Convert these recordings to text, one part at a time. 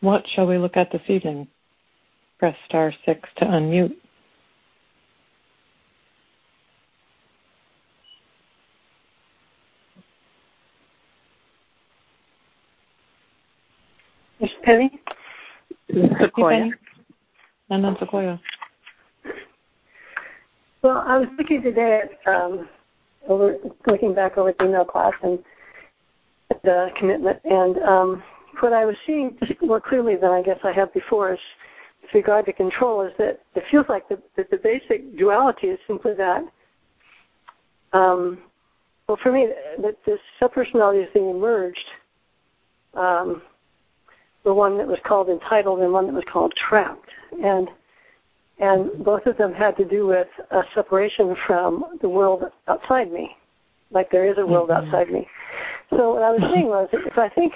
What shall we look at this evening? Press star six to unmute. Miss Penny? Sequoia. And then Sequoia. Well, I was looking today at um, over looking back over the email class and the commitment, and um, what I was seeing more clearly than I guess I have before is with regard to control is that it feels like the, that the basic duality is simply that. Um, well, for me, that this subpersonality thing emerged. Um, the one that was called entitled and one that was called trapped, and and both of them had to do with a separation from the world outside me, like there is a world mm-hmm. outside me. So what I was saying was, if I think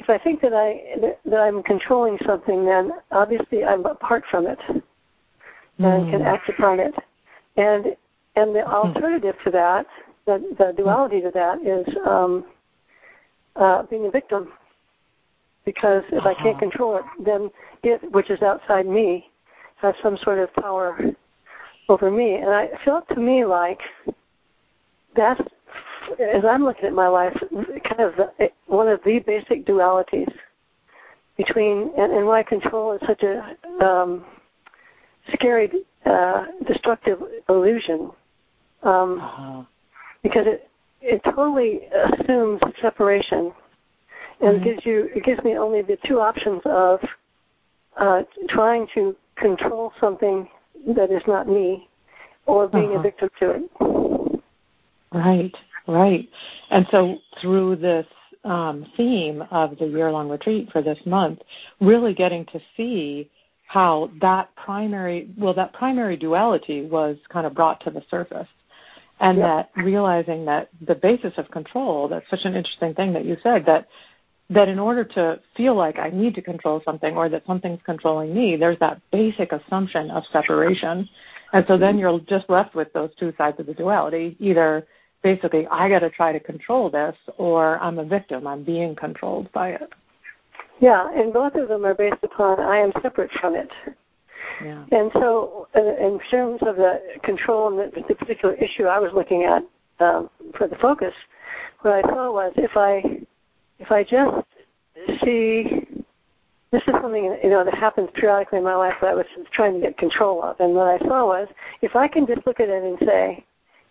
if I think that I that I'm controlling something, then obviously I'm apart from it and mm. can act upon it. And and the alternative to that, the, the duality to that, is um, uh, being a victim. Because if uh-huh. I can't uh-huh. control it, then it, which is outside me, has some sort of power over me. And I feel to me like that's as I'm looking at my life, kind of the, one of the basic dualities between and, and why control is such a um, scary, uh, destructive illusion, um, uh-huh. because it it totally assumes separation, and mm-hmm. gives you it gives me only the two options of uh, trying to control something that is not me, or being uh-huh. a victim to it. Right. Right. And so through this um, theme of the year long retreat for this month, really getting to see how that primary, well, that primary duality was kind of brought to the surface. And that realizing that the basis of control, that's such an interesting thing that you said, that that in order to feel like I need to control something or that something's controlling me, there's that basic assumption of separation. And so then you're just left with those two sides of the duality. Either basically I got to try to control this, or I'm a victim. I'm being controlled by it. Yeah, and both of them are based upon I am separate from it. Yeah. And so, uh, in terms of the control and the, the particular issue I was looking at um, for the focus, what I saw was if I if I just see this is something you know that happens periodically in my life that I was trying to get control of, and what I saw was if I can just look at it and say,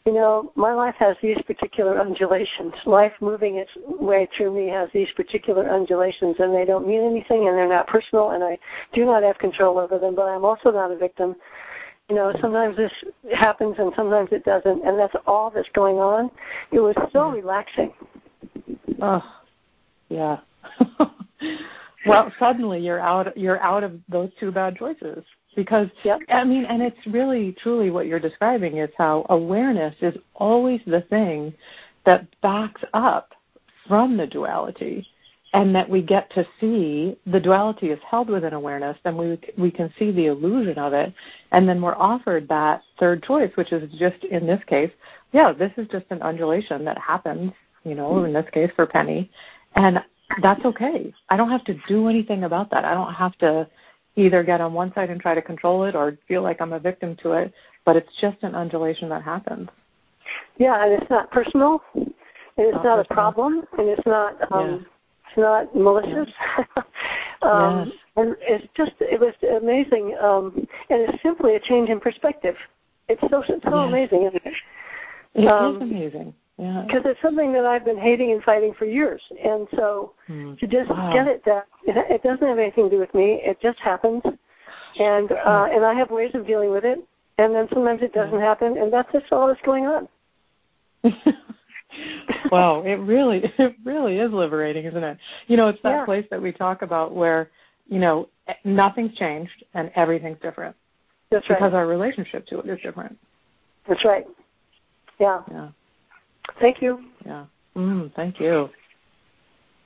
you know, my life has these particular undulations. Life moving its way through me has these particular undulations, and they don't mean anything, and they're not personal, and I do not have control over them, but I'm also not a victim. You know, sometimes this happens and sometimes it doesn't, and that's all that's going on. It was so mm-hmm. relaxing. Oh, yeah. well, suddenly you're out. You're out of those two bad choices because yep. I mean, and it's really truly what you're describing is how awareness is always the thing that backs up from the duality, and that we get to see the duality is held within awareness, then we we can see the illusion of it, and then we're offered that third choice, which is just in this case, yeah, this is just an undulation that happens, you know, in this case for Penny, and that's okay. I don't have to do anything about that. I don't have to either get on one side and try to control it or feel like I'm a victim to it, but it's just an undulation that happens. Yeah, and it's not personal, and it's not, not a problem, and it's not um, yeah. it's not malicious. Yeah. um, yes. And it's just it was amazing, um, and it's simply a change in perspective. It's so so yes. amazing, isn't it? It um, is amazing. Yeah. Because it's something that I've been hating and fighting for years, and so mm. to just wow. get it that it doesn't have anything to do with me. It just happens, and uh, and I have ways of dealing with it. And then sometimes it doesn't happen, and that's just all that's going on. wow, it really it really is liberating, isn't it? You know, it's that yeah. place that we talk about where you know nothing's changed and everything's different. That's right. Because our relationship to it is different. That's right. Yeah. Yeah. Thank you. Yeah. Mm, thank you.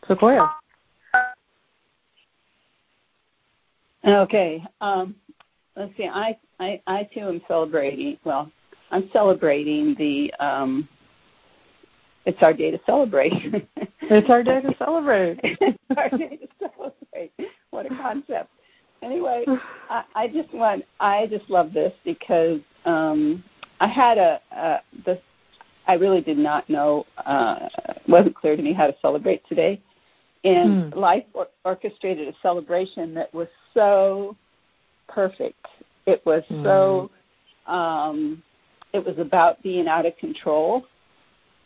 Sequoia. Okay. Um, let's see. I, I, I too am celebrating. Well, I'm celebrating the. Um, it's our day to celebrate. it's our day to celebrate. it's our day to celebrate. What a concept. Anyway, I, I just want I just love this because um I had a, a this I really did not know uh wasn't clear to me how to celebrate today. And Hmm. life or- orchestrated a celebration that was so perfect. It was so um it was about being out of control.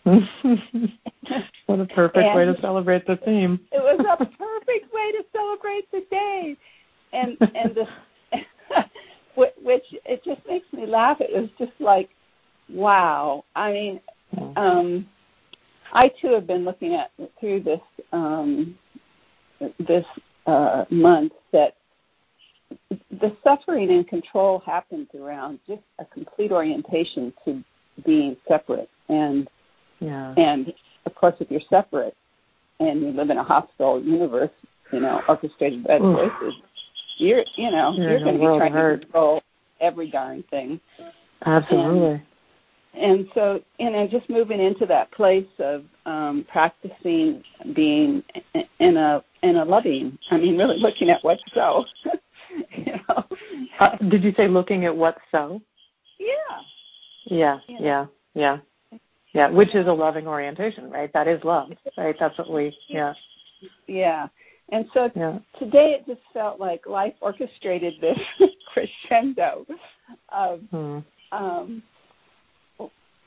what a perfect way to celebrate the theme. It was a perfect way to celebrate the day, and and this, which it just makes me laugh. It was just like, wow. I mean, um, I too have been looking at through this um, this uh, month that the suffering and control happens around just a complete orientation to being separate and Yeah. and of course, if you're separate and you live in a hostile universe, you know, orchestrated by the voices, you're, you know, You're you're, going to be trying hurt. to control every darn thing. Absolutely. And so, you know, just moving into that place of um, practicing being in a in a loving. I mean, really looking at what's so. you know. Uh, did you say looking at what's so? yeah. Yeah, Yeah. yeah, yeah. Yeah, which is a loving orientation, right? That is love, right? That's what we, yeah, Yeah. And so yeah. today it just felt like life orchestrated this crescendo of Hmm. um,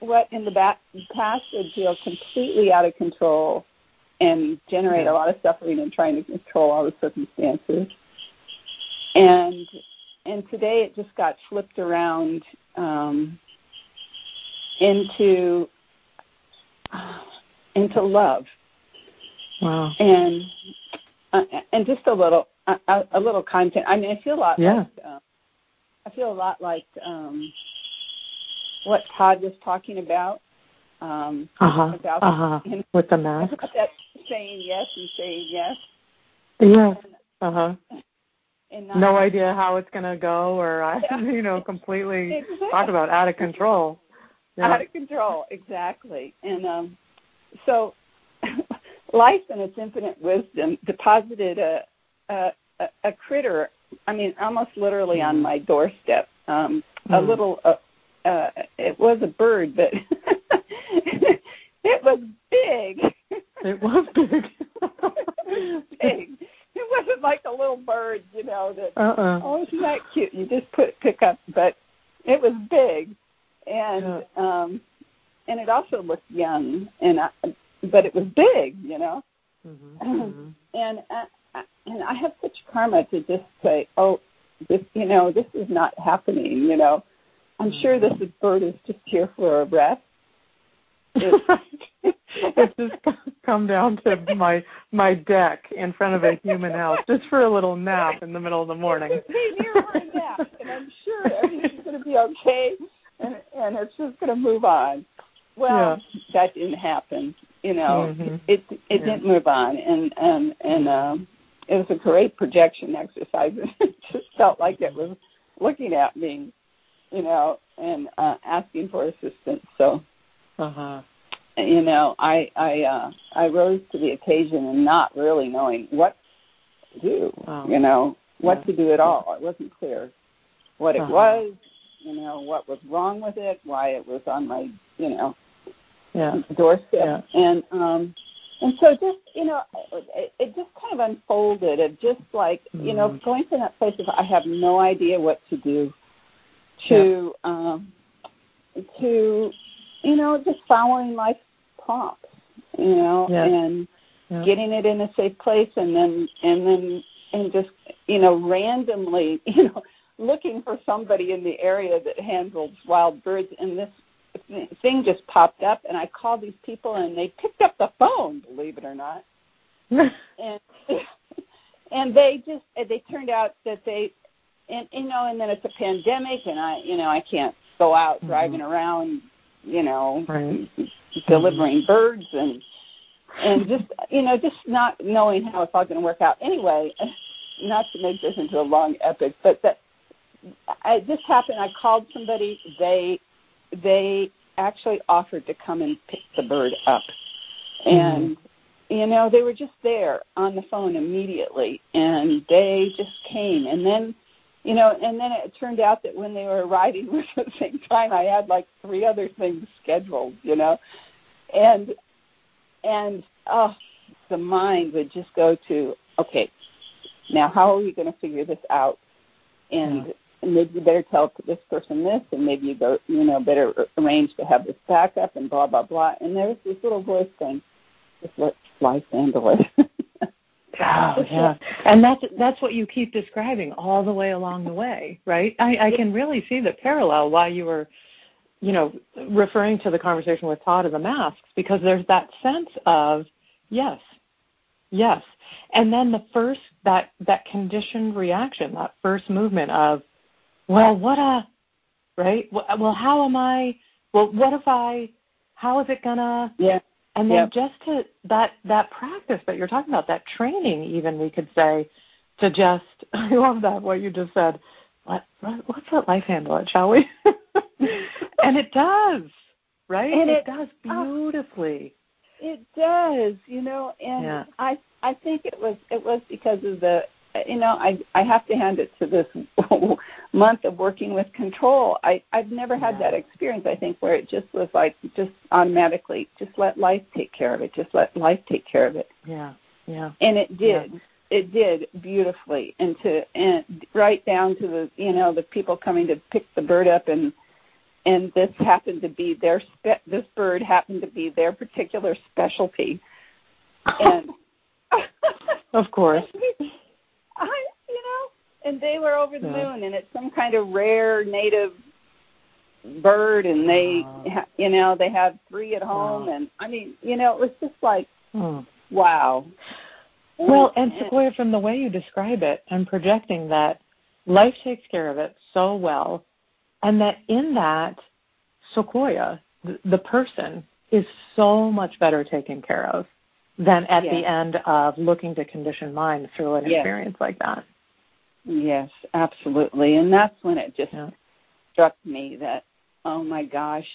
what in the back, past would feel completely out of control and generate a lot of suffering and trying to control all the circumstances. And and today it just got flipped around um, into into love Wow. and uh, and just a little a, a little content. I mean, I feel a lot Yeah. like uh, I feel a lot like um, what Todd was talking about. Um, Uh huh. about Uh huh. you know, With the mask. that saying yes and saying yes, Yeah. Uh huh. and not No idea how it's gonna go, or I, Yeah. you know, completely Exactly. talk about out of control. Yeah. out of control. Exactly. And um, so, life in its infinite wisdom deposited a a, a, a critter. I mean, almost literally on Mm. my doorstep. Um, A Mm. little. Uh, uh, it was a bird, but it was big. It was big. big. It wasn't like a little bird, you know, that Uh uh oh, isn't that cute? You just put pick up, but it was big, and um, and it also looked young, and I, but it was big, you know. Mm-hmm. And uh, I- and I have such karma to just say, oh, this, you know, this is not happening, you know. I'm sure this is, bird is just here for a rest. it's just come down to my my deck in front of a human house just for a little nap in the middle of the morning. Just be here for a nap, and I'm sure everything's going to be okay, and and it's just going to move on. Well, that didn't happen. You know, Mhm. it it Yeah. didn't move on, and and and um, it was a great projection exercise. it just felt like it was looking at me, you know, and uh, asking for assistance. So Uh huh. you know, I I uh, I rose to the occasion and not really knowing what to do. Wow. You know, what Yeah. to do at all. It wasn't clear what it Uh-huh. was. You know, what was wrong with it? Why it was on my you know Yeah. doorstep, Yeah. and um, and so just you know, it, it just kind of unfolded. Of just like you know, Mhm. going to that place of I have no idea what to do. To um, to you know, just following life prompts, you know, Yeah. and Yeah. getting it in a safe place, and then and then and just you know randomly, you know, looking for somebody in the area that handles wild birds, and this thing just popped up, and I called these people, and they picked up the phone, believe it or not, and and they just they turned out that they and you know and then it's a pandemic and i you know i can't go out Mhm. driving around you know Right. delivering birds and and just you know just not knowing how it's all going to work out anyway not to make this into a long epic but that I just happened i called somebody they they actually offered to come and pick the bird up and you know, they were just there on the phone immediately, and they just came. And then, you know, and then it turned out that when they were arriving at the same time, I had like three other things scheduled, you know, and and oh, the mind would just go to, okay, now how are we going to figure this out? And yeah maybe you better tell this person this, and maybe you go, you know, better arrange to have this backup, and blah blah blah. And there's this little voice saying, "Just let life handle it." oh yeah, and that's that's what you keep describing all the way along the way, right? I, I can really see the parallel why you were, you know, referring to the conversation with Todd of the masks because there's that sense of yes, yes, and then the first that that conditioned reaction, that first movement of well, what a, right? Well, how am I? Well, what if I? How is it gonna? Yeah. And then just to that that practice that you're talking about, that training, even we could say, to just I love that what you just said. Let, let let's let life handle it, shall we? and it does, right? And it, it does uh, beautifully. it does, you know, and yeah. I I think it was it was because of the Uh, you know, I I have to hand it to this month of working with control. I I've never had yeah. that experience. I think where it just was like just automatically, just let life take care of it. Just let life take care of it. Yeah, yeah. And it did. Yeah. It did beautifully, and to and right down to the you know the people coming to pick the bird up and and this happened to be their spe- this bird happened to be their particular specialty and of course I, you know, and they were over the yeah. moon, and it's some kind of rare native bird, and they, wow. you know, they have three at home, wow. and I mean, you know, it was just like, hmm. wow. Well, and Sequoia, from the way you describe it, I'm projecting that life takes care of it so well, and that in that, Sequoia, the, the person, is so much better taken care of than at yes. the end of looking to condition mind through an yes. experience like that. Yes, absolutely. And that's when it just yeah. struck me that, oh my gosh,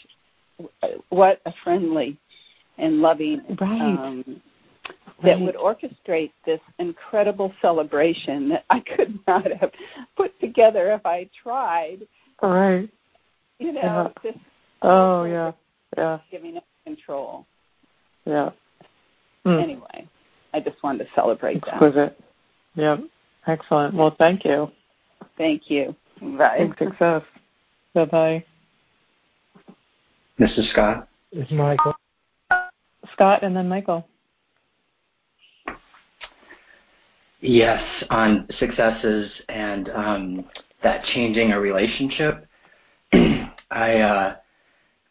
what a friendly and loving right. um, that would orchestrate this incredible celebration that I could not have put together if I tried. Right. You know, yeah. just oh yeah, yeah, giving up control. Yeah. Mm. Anyway, I just wanted to celebrate Exquisite. that. Yep. Excellent. Well, thank you. Thank you. Bye. Big success. Bye bye. This is Scott. It's Michael. Scott and then Michael. Yes, on successes and um, that changing a relationship. I uh,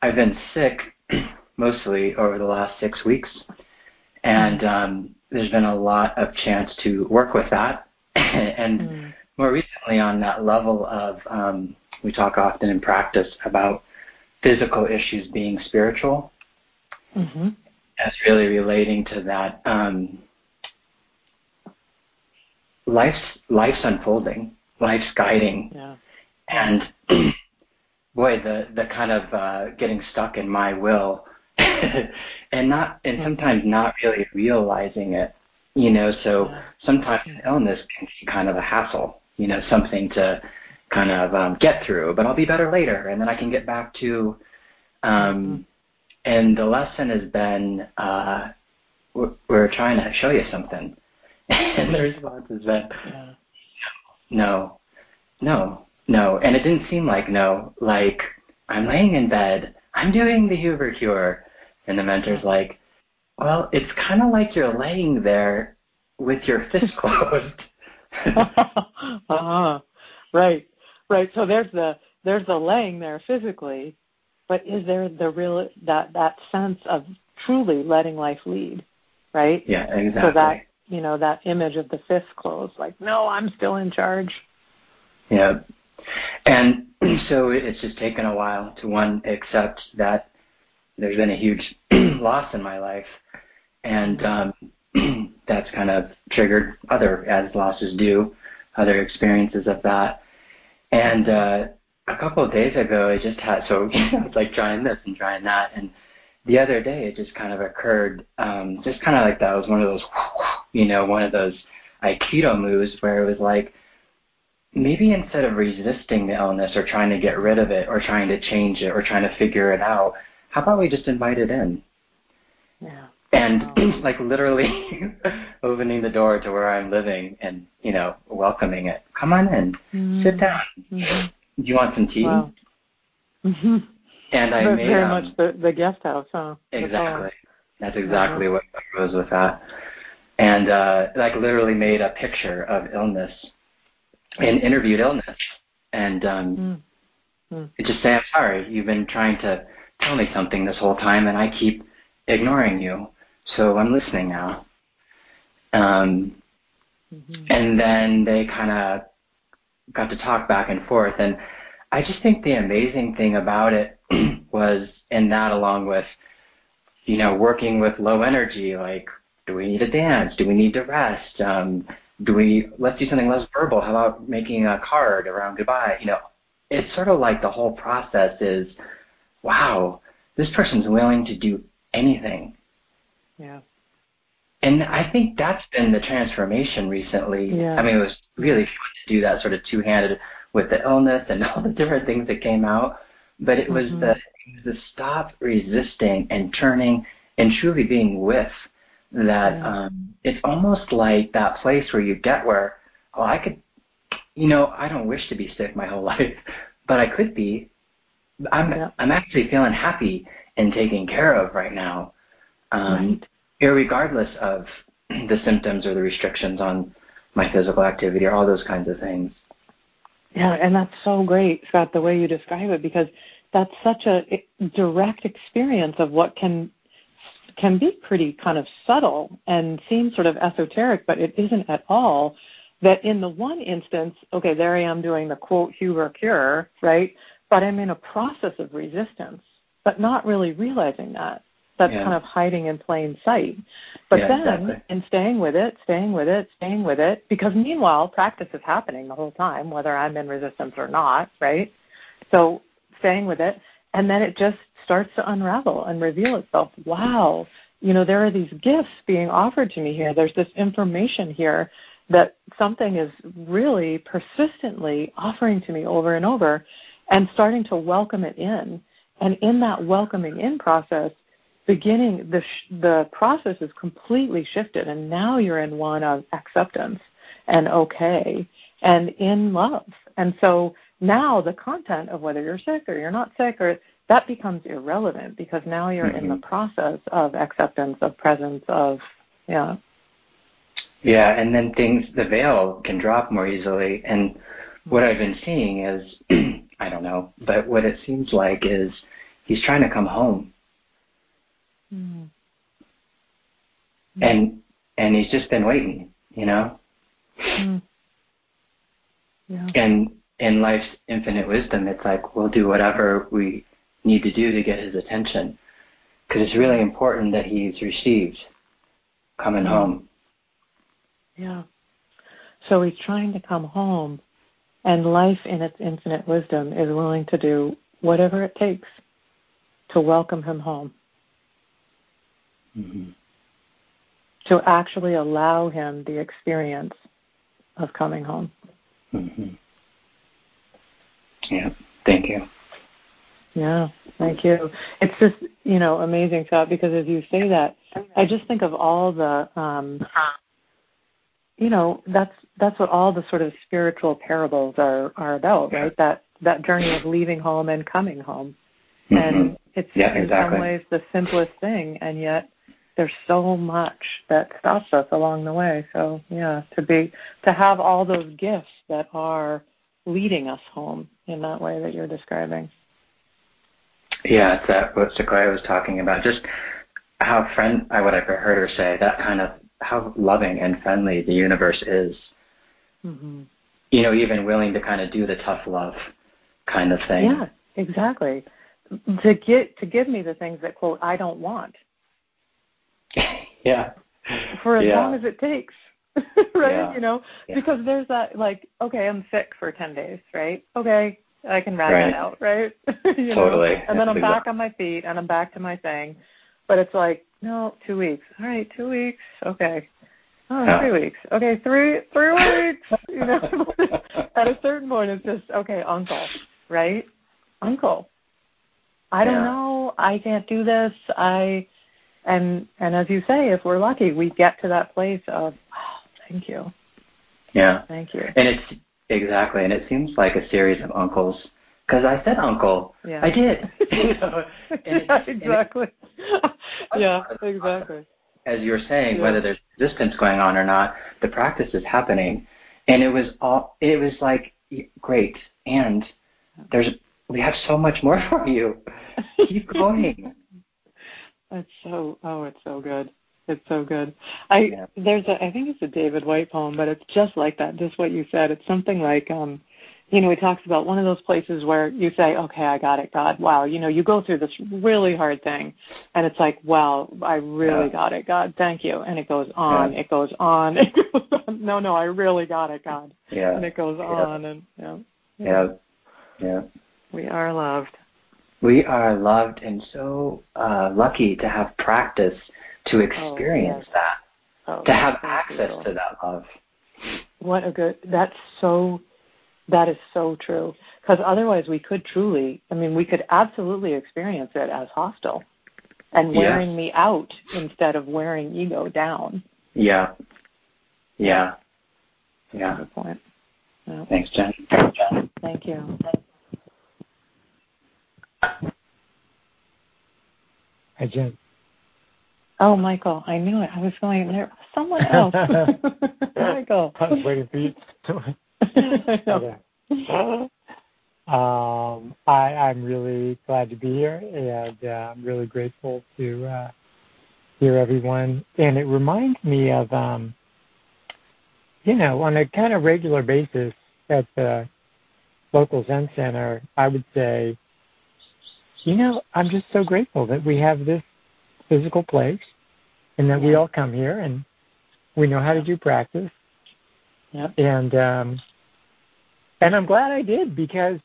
I've been sick mostly over the last six weeks, and um, there's been a lot of chance to work with that. and mm. more recently, on that level of, um, we talk often in practice about physical issues being spiritual. Mm-hmm. That's really relating to that. Um, life's life's unfolding, life's guiding, yeah. and boy, the the kind of uh, getting stuck in my will and not and sometimes not really realizing it you know so sometimes illness can be kind of a hassle you know something to kind of um, get through but i'll be better later and then i can get back to um and the lesson has been uh we're, we're trying to show you something. And the response has been no no no. And it didn't seem like no like i'm laying in bed i'm doing the Huber cure. And the mentor's like, well, it's kind of like you're laying there with your fist closed. uh-huh. Right, right. So there's the there's the laying there physically, but is there the real that that sense of truly letting life lead, right? Yeah, exactly. So that you know that image of the fist closed, like no, I'm still in charge. Yeah, and so it's just taken a while to one accept that there's been a huge loss in my life, and um, that's kind of triggered other, as losses do, other experiences of that. And uh, a couple of days ago, I just had so know, it's like trying this and trying that, and the other day it just kind of occurred, um, just kind of like that was one of those, you know, one of those Aikido moves where it was like, maybe instead of resisting the illness or trying to get rid of it or trying to change it or trying to figure it out, how about we just invite it in? Yeah. And wow. like literally opening the door to where I'm living and, you know, welcoming it. Come on in. Mm-hmm. Sit down. Mm-hmm. Do you want some tea? Wow. Mm-hmm. And I made very um, much the, the guest house, huh? Exactly. That's exactly what goes with that. And uh like literally made a picture of illness and interviewed illness and um mm. Mm. just say, I'm sorry, you've been trying to tell me something this whole time and I keep ignoring you. So I'm listening now. Um mm-hmm. and then they kind of got to talk back and forth and I just think the amazing thing about it was in that along with you know working with low energy like do we need to dance? Do we need to rest? Um do we let's do something less verbal. How about making a card around goodbye? You know it's sort of like the whole process is wow this person's willing to do anything yeah and I think that's been the transformation recently. Yeah. I mean, it was really fun to do that sort of two-handed with the illness and all the different things that came out. But it was mm-hmm. the it was the stop resisting and turning and truly being with that. Yeah. Um, it's almost like that place where you get where, oh, I could, you know, I don't wish to be sick my whole life, but I could be. I'm Yeah. I'm actually feeling happy and taken care of right now, um, Right. irregardless of the symptoms or the restrictions on my physical activity or all those kinds of things. Yeah, and that's so great, Scott, the way you describe it, because that's such a direct experience of what can can be pretty kind of subtle and seem sort of esoteric, but it isn't at all. That in the one instance, okay, there I am doing the quote Huber cure, right? But I'm in a process of resistance, but not really realizing that. That's Yeah. kind of hiding in plain sight. But Yeah, then, exactly. in staying with it, staying with it, staying with it, because meanwhile, practice is happening the whole time, whether I'm in resistance or not, right? So, staying with it, and then it just starts to unravel and reveal itself. Wow, you know, there are these gifts being offered to me here. There's this information here that something is really persistently offering to me over and over, and starting to welcome it in. And in that welcoming in process, beginning the sh- the process is completely shifted and now you're in one of acceptance and okay and in love and so now the content of whether you're sick or you're not sick or that becomes irrelevant because now you're in the Mhm. process of acceptance of presence of yeah Yeah, and then things, the veil can drop more easily. And what I've been seeing is, I don't know, but what it seems like is he's trying to come home, mm. and and he's just been waiting, you know. Mm. yeah And in life's infinite wisdom, it's like we'll do whatever we need to do to get his attention, because it's really important that he's received coming Mm. home. Yeah. So he's trying to come home, and life in its infinite wisdom is willing to do whatever it takes to welcome him home, hmm to actually allow him the experience of coming home. hmm Yeah. Thank you. Yeah, thank you. It's just, you know, amazing, Scott, because as you say that, I just think of all the um you know, that's that's what all the sort of spiritual parables are are about, right? That that journey of leaving home and coming home. Mhm. And it's Yeah, in exactly. some ways the simplest thing and yet there's so much that stops us along the way. So yeah, to be to have all those gifts that are leading us home in that way that you're describing. Yeah, it's that what Sequoia was talking about. Just how friend, I what I've heard her say, that kind of how loving and friendly the universe is. hmm You know, even willing to kind of do the tough love kind of thing. Yeah, exactly. To get to give me the things that quote I don't want yeah. for as Yeah. long as it takes. right? Yeah. You know, Yeah. because there's that like, okay, I'm sick for ten days, right? Okay, I can ride Right. that out, right? you Totally. Know? And then I'm back on my feet and I'm back to my thing. but it's like no, two weeks. All right, two weeks. Okay. Oh, yeah. three weeks. Okay, three three weeks. You know, at a certain point, it's just okay, uncle, right? Uncle. I don't yeah. know. I can't do this. I and and as you say, if we're lucky, we get to that place of, oh, thank you. Yeah. Thank you. And it's exactly, and it seems like a series of uncles because I said uncle. Yeah. I did. you know, yeah, exactly. It, yeah, exactly. As you were saying, yeah. whether there's resistance going on or not, the practice is happening, and it was all. It was like great, and there's we have so much more for you. Keep going. It's so oh, it's so good. It's so good. I yeah. there's a I think it's a David Whyte poem, but it's just like that, just what you said. It's something like um you know, he talks about one of those places where you say, Okay, I got it, God. Wow, you know, you go through this really hard thing and it's like, Wow, I really yeah. got it, God, thank you and it goes on, yeah. it goes on, it goes on. No, no, I really got it, God. Yeah. And it goes on and yeah. Yeah. Yeah. We are loved. We are loved and so uh, lucky to have practice to oh, experience oh, yes. that, oh, to have access to that love. What a good, that's so, that is so true. Because otherwise we could truly, I mean, we could absolutely experience it as hostile and wearing yes. me out instead of wearing ego down. Yeah. Yeah. Yeah. Good point. Jen. Thanks, Jen. Thank you. Hi, Jen. Oh, Michael, I knew it. I was going there. Someone else. Michael. I was waiting for you. okay. Um, I, I'm really glad to be here, and uh, I'm really grateful to uh, hear everyone. And it reminds me of, um, you know, on a kind of regular basis at the local Zen Center, I would say, you know, I'm just so grateful that we have this physical place and that yeah. we all come here and we know how to do practice. Yeah. And um and I'm glad I did because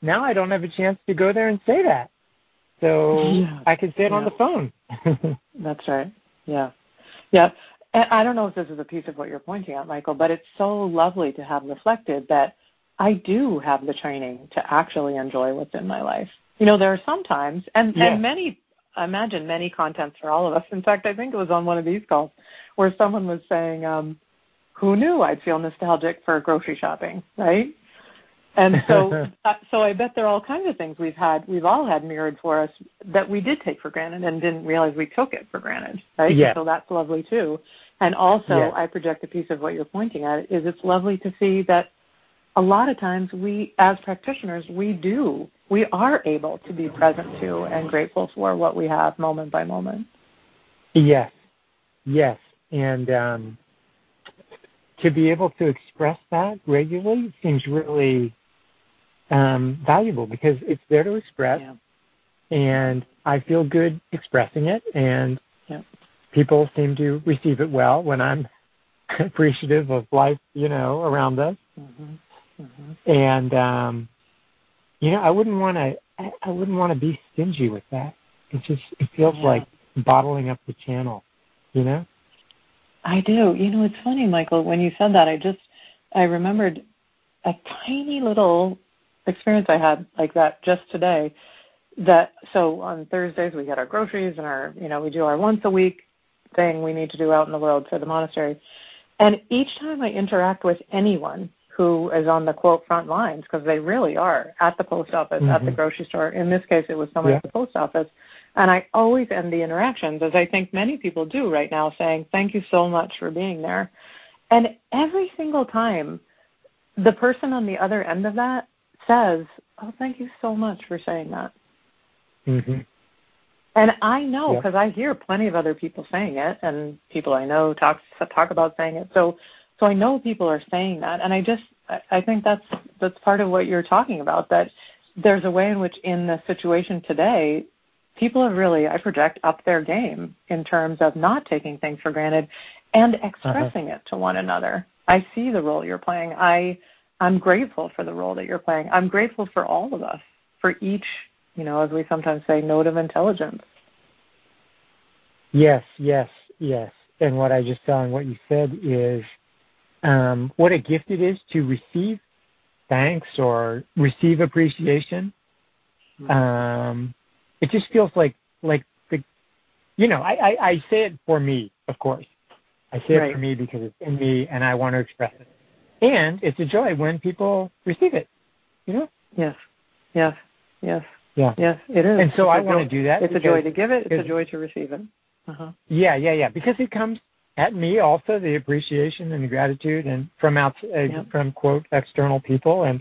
now I don't have a chance to go there and say that. So yeah. I can say it yeah. on the phone. That's right. Yeah. Yeah. And I don't know if this is a piece of what you're pointing at, Michael, but it's so lovely to have reflected that I do have the training to actually enjoy what's in my life. You know, there are some times, and, and many, I imagine many contents for all of us. In fact, I think it was on one of these calls where someone was saying, um, who knew I'd feel nostalgic for grocery shopping, right? And so, uh, so I bet there are all kinds of things we've had, we've all had mirrored for us that we did take for granted and didn't realize we took it for granted, right? Yeah. So that's lovely too. And also, I project a piece of what you're pointing at is it's lovely to see that a lot of times we, as practitioners, we do, we are able to be present to and grateful for what we have moment by moment. Yes, yes. And um, to be able to express that regularly seems really um, valuable because it's there to express. Yeah. And I feel good expressing it, and yeah. people seem to receive it well when I'm appreciative of life, you know, around us. Mm-hmm. Mm-hmm. And um, you know, I wouldn't want to. I, I wouldn't want to be stingy with that. It just it feels yeah. like bottling up the channel. You know. I do. You know, it's funny, Michael. When you said that, I just I remembered a tiny little experience I had like that just today. That so on Thursdays we get our groceries and our you know we do our once a week thing we need to do out in the world for the monastery. And each time I interact with anyone, who is on the quote front lines because they really are at the post office, mm-hmm. at the mm-hmm. grocery store. In this case, it was someone yeah. at the post office. And I always end the interactions, as I think many people do right now, saying, Thank you so much for being there. And every single time, the person on the other end of that says, Oh, thank you so much for saying that. Mm-hmm. And I know because yeah. I hear plenty of other people saying it, and people I know talk talk about saying it. So so I know people are saying that, and I just I think that's that's part of what you're talking about. That there's a way in which in the situation today, people have really I project up their game in terms of not taking things for granted and expressing uh-huh. it to one another. I see the role you're playing. I I'm grateful for the role that you're playing. I'm grateful for all of us, for each, you know, as we sometimes say, note of intelligence. Yes, yes, yes. And what I just saw and what you said is um, what a gift it is to receive thanks or receive appreciation. Mm-hmm. Um, it just feels like like the, you know, I, I, I say it for me, of course. I say right. it for me because it's in me and I want to express it. And it's a joy when people receive it. You know? Yes. Yes. Yes. Yeah. Yes, it is. And so it's I want to do that. It's a joy to give it. It's a joy to receive it. Uh-huh. Yeah, yeah, yeah. Because it comes at me also the appreciation and the gratitude and from out uh, yep. from quote external people. And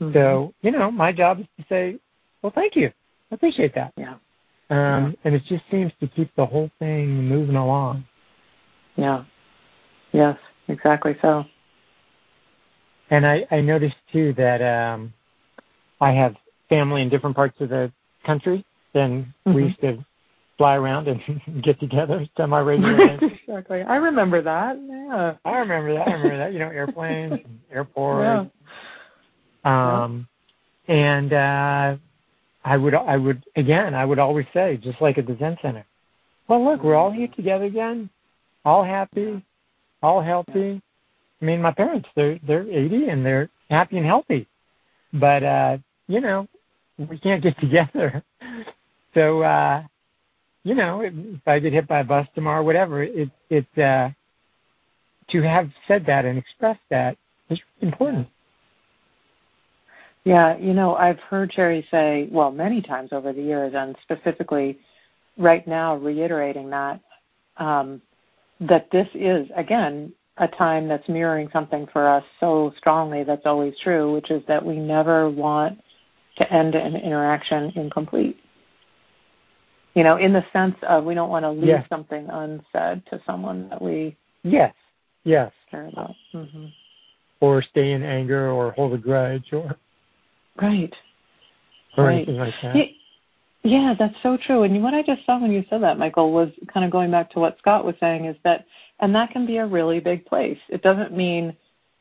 mm-hmm. so you know my job is to say well thank you. I appreciate that. Yeah. Um, and it just seems to keep the whole thing moving along. Yeah. Yes exactly so. And I I noticed too that um, I have family in different parts of the country than mm-hmm. we used to fly around and get together semi regularly. exactly. I remember that. Yeah. I remember that. I remember that. You know, airplanes, airports. Yeah. Um, yeah. and uh, I would, I would again, I would always say, just like at the Zen Center. Well, look, we're all here together again, all happy, all healthy. I mean, my parents, they're they're 80 and they're happy and healthy, but uh, you know, we can't get together. So uh, you know, if I get hit by a bus tomorrow, whatever, it it uh, to have said that and expressed that is important. Yeah, you know, I've heard Jerry say, well, many times over the years, and specifically right now, reiterating that um, that this is again a time that's mirroring something for us so strongly that's always true, which is that we never want to end an interaction incomplete you know, in the sense of we don't want to leave yes. something unsaid to someone that we yes, yes care about, mm-hmm. or stay in anger or hold a grudge or right, or right. anything like that. Yeah, yeah, that's so true. And what I just saw when you said that, Michael, was kind of going back to what Scott was saying is that, and that can be a really big place. It doesn't mean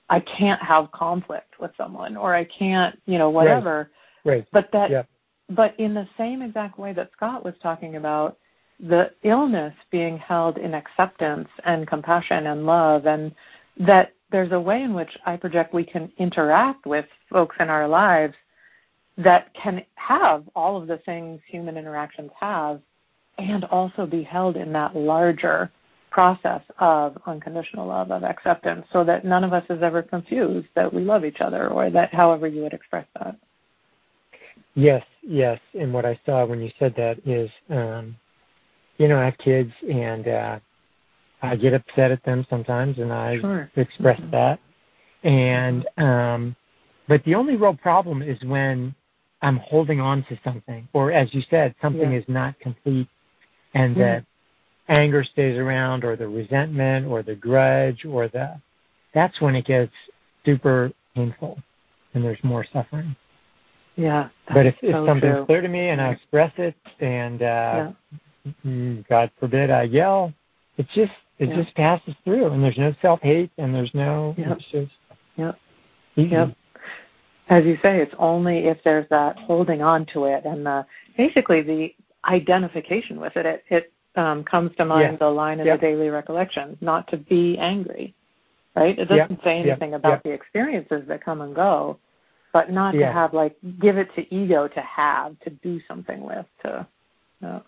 I can't have conflict with someone or I can't, you know, whatever. Right. right. But that yep but in the same exact way that Scott was talking about, the illness being held in acceptance and compassion and love, and that there's a way in which I project we can interact with folks in our lives that can have all of the things human interactions have and also be held in that larger process of unconditional love, of acceptance, so that none of us is ever confused that we love each other or that however you would express that. Yes, yes. And what I saw when you said that is, um, you know, I have kids and uh, I get upset at them sometimes, and I sure. express mm-hmm. that. And um, but the only real problem is when I'm holding on to something, or as you said, something yeah. is not complete, and yeah. the anger stays around, or the resentment, or the grudge, or the that's when it gets super painful, and there's more suffering. Yeah. But if, if so something's true. clear to me and I express it, and uh, yeah. God forbid I yell, it just it yeah. just passes through, and there's no self hate, and there's no. Yep. It's just yep. Easy. Yep. As you say, it's only if there's that holding on to it and the basically the identification with it. It, it um, comes to mind the line in yep. the daily recollection, not to be angry. Right? It doesn't yep. say anything about the experiences that come and go but not yeah. to have like give it to ego to have to do something with to no.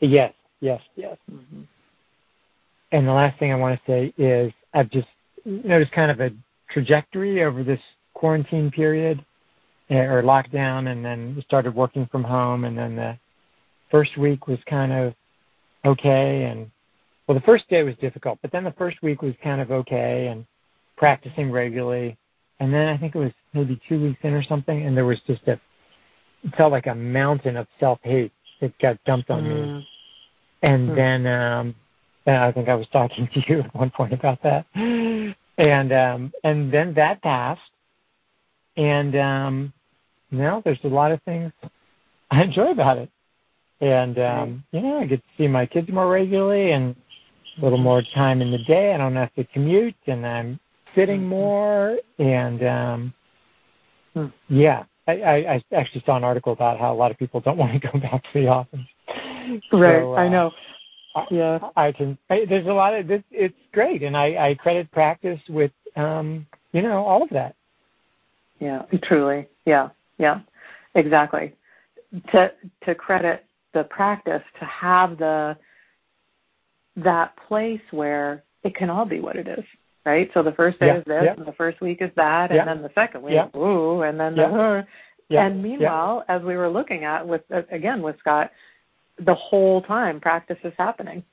yes yes yes mm-hmm. and the last thing i want to say is i've just noticed kind of a trajectory over this quarantine period eh, or lockdown and then started working from home and then the first week was kind of okay and well the first day was difficult but then the first week was kind of okay and practicing regularly and then I think it was maybe two weeks in or something, and there was just a it felt like a mountain of self hate that got dumped on mm. me. And mm. then um I think I was talking to you at one point about that. And um and then that passed. And um now there's a lot of things I enjoy about it. And um, you know, I get to see my kids more regularly and a little more time in the day. I don't have to commute and I'm sitting mm-hmm. more and um hmm. yeah I, I, I actually saw an article about how a lot of people don't want to go back to the office. Right, so, uh, I know. yeah. I can. I, there's a lot of this. It's great, and I, I credit practice with, um, you know, all of that. Yeah, truly. Yeah, yeah, exactly. To to credit the practice to have the that place where it can all be what it is, right? So the first day yeah, is this, yeah. and the first week is that, and yeah. then the second week, ooh, and then the and meanwhile, as we were looking at with uh, again with Scott, the whole time practice is happening.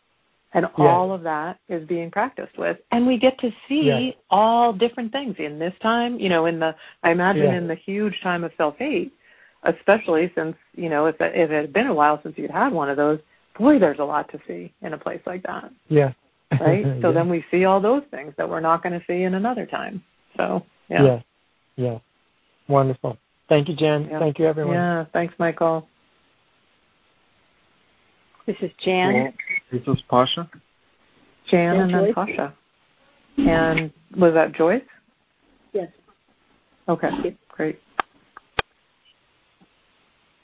And all of that is being practiced with. And we get to see all different things in this time, you know, in the I imagine in the huge time of self hate, especially since, you know, if it, if it had been a while since you'd had one of those, boy, there's a lot to see in a place like that. Yeah. Right? So yeah. then we see all those things that we're not going to see in another time. So, yeah. Yeah. Yeah. Wonderful. Thank you, Jen. Yeah. Thank you, everyone. Yeah. Thanks, Michael. This is Jan. This is Pasha. Jan and, And then Pasha. And was that Joyce? Yes. Okay. Great.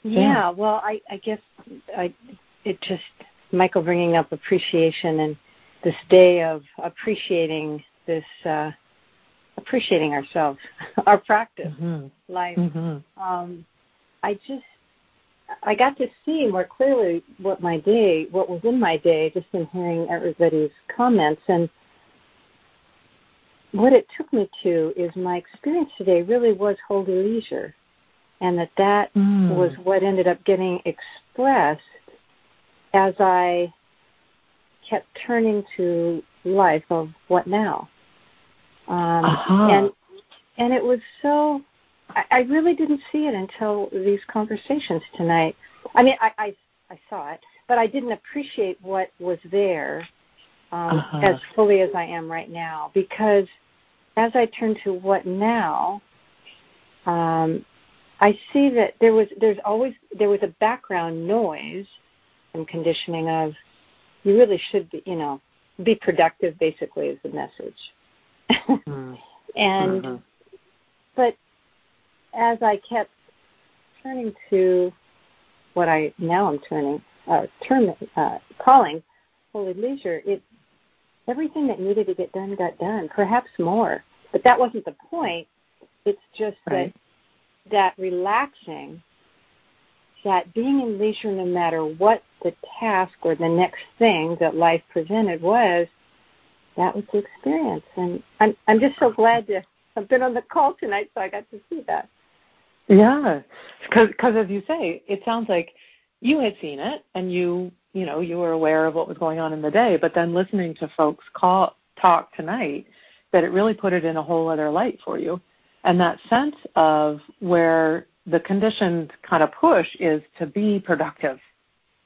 Yeah, well, I, I guess I, it just Michael bringing up appreciation and this day of appreciating this, uh, appreciating ourselves, our practice, Mm-hmm. life. Mm-hmm. Um, I just, I got to see more clearly what my day, what was in my day, just in hearing everybody's comments and. What it took me to is my experience today really was holy leisure and that that Mm. was what ended up getting expressed as I kept turning to life of what now. Um, Uh-huh. And and it was so. I, I really didn't see it until these conversations tonight. I mean, I, I I saw it, but I didn't appreciate what was there um, Uh-huh. as fully as I am right now because as I turn to what now, um, I see that there was there's always there was a background noise and conditioning of you really should be you know be productive basically is the message Mm. and Mhm. but as I kept turning to what I now I'm turning uh, term uh, calling holy leisure it everything that needed to get done got done perhaps more but that wasn't the point it's just Right. that that relaxing, that being in leisure no matter what the task or the next thing that life presented was, that was the experience. And I'm I'm just so glad to have been on the call tonight so I got to see that. Yeah, because as you say, it sounds like you had seen it and you you know you were aware of what was going on in the day, but then listening to folks call talk tonight, that it really put it in a whole other light for you, and that sense of where the conditioned kind of push is to be productive,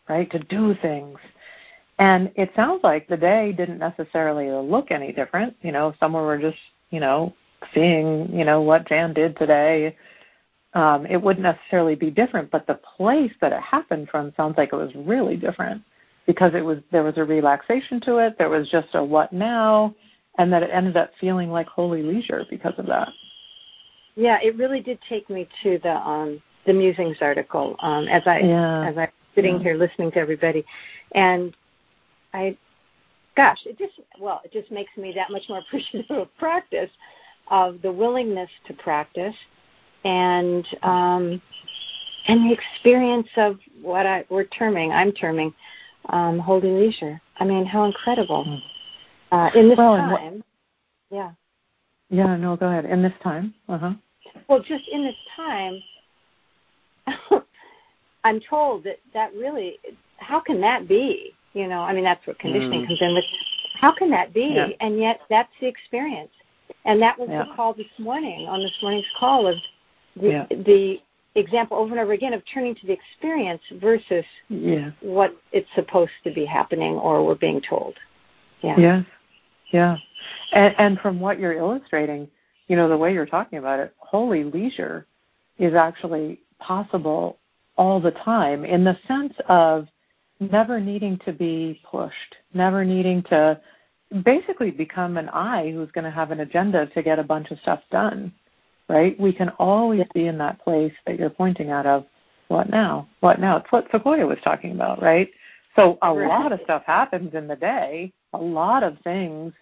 right? To do things. And it sounds like the day didn't necessarily look any different. You know, some were just, you know, seeing, you know, what Jan did today um, it wouldn't necessarily be different, but the place that it happened from sounds like it was really different because it was there was a relaxation to it, there was just a what now, and that it ended up feeling like holy leisure because of that. Yeah, it really did take me to the um the musings article um as I Yeah. as I'm sitting Yeah. here listening to everybody and I gosh, it just well, it just makes me that much more appreciative of practice of the willingness to practice and um and the experience of what I we're terming I'm terming um holy leisure. I mean how incredible. Mm. Uh in this Well, what- time. yeah. Yeah, no, go ahead. In this time, uh huh. Well, just in this time, I'm told that that really, how can that be? You know, I mean, that's what conditioning Mm. comes in with. How can that be? Yeah. And yet, that's the experience. And that was Yeah. the call this morning on this morning's call of the, Yeah. the example over and over again of turning to the experience versus Yeah. what it's supposed to be happening or we're being told. Yeah. Yes. Yeah. And, and from what you're illustrating, you know, the way you're talking about it, holy leisure is actually possible all the time in the sense of never needing to be pushed, never needing to basically become an I who's going to have an agenda to get a bunch of stuff done, right? We can always be in that place that you're pointing out of what now? What now? It's what Sequoia was talking about, right? So a Right. lot of stuff happens in the day. A lot of things,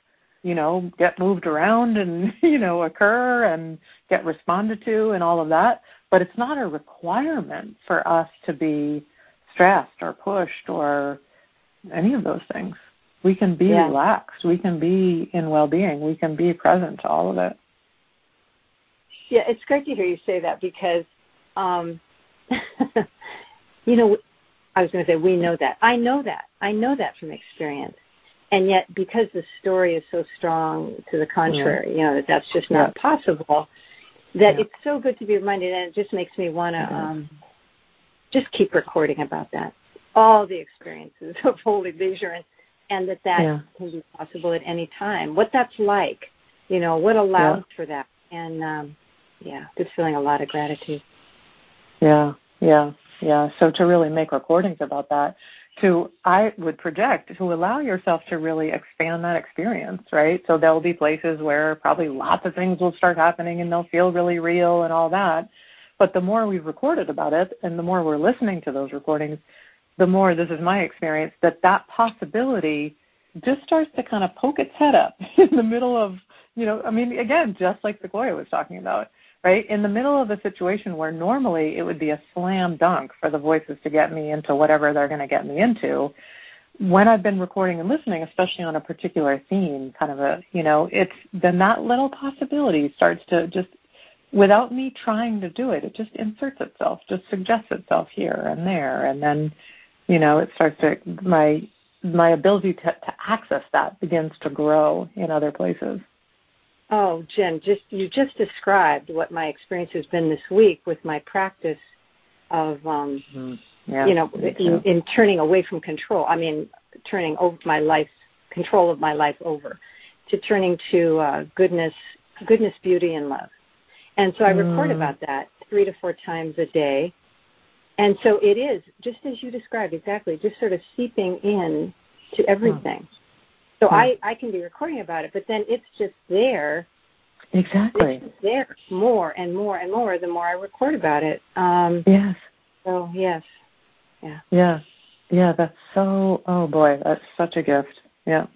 you know, get moved around and, you know, occur and get responded to and all of that. But it's not a requirement for us to be stressed or pushed or any of those things. We can be Yeah. relaxed. We can be in well being. We can be present to all of it. Yeah, it's great to hear you say that because, um, you know, I was going to say we know that. I know that. I know that from experience. And yet, because the story is so strong to the contrary, you know, that that's just not possible, that Yeah. it's so good to be reminded, and it just makes me want to um, just keep recording about that. All the experiences of holy leisure, and, and that that Yeah. can be possible at any time. What that's like, you know, what allows for that. And, um, yeah, just feeling a lot of gratitude. Yeah, yeah, yeah. So to really make recordings about that, to I would project to allow yourself to really expand that experience, right? So there'll be places where probably lots of things will start happening and they'll feel really real and all that. But the more we've recorded about it and the more we're listening to those recordings, the more this is my experience that that possibility just starts to kind of poke its head up in the middle of, you know, I mean, again, just like Sequoia was talking about right? In the middle of a situation where normally it would be a slam dunk for the voices to get me into whatever they're going to get me into, when I've been recording and listening, especially on a particular theme, kind of a, you know, it's then that little possibility starts to just, without me trying to do it, it just inserts itself, just suggests itself here and there, and then, you know, it starts to my my ability to, to access that begins to grow in other places. Oh, Jen, just you just described what my experience has been this week with my practice of, um, Yeah, you know, in, in turning away from control. I mean, turning over my life, control of my life over, to turning to uh, goodness, goodness, beauty, and love. And so I record Mm. about that three to four times a day. And so it is just as you described exactly, just sort of seeping in to everything. So. I, I can be recording about it, but then it's just there exactly. it's just there more and more and more the more I record about it. Um, Yes. so yes, Yeah. Yeah, Yeah. that's so oh boy, that's such a gift. Yeah.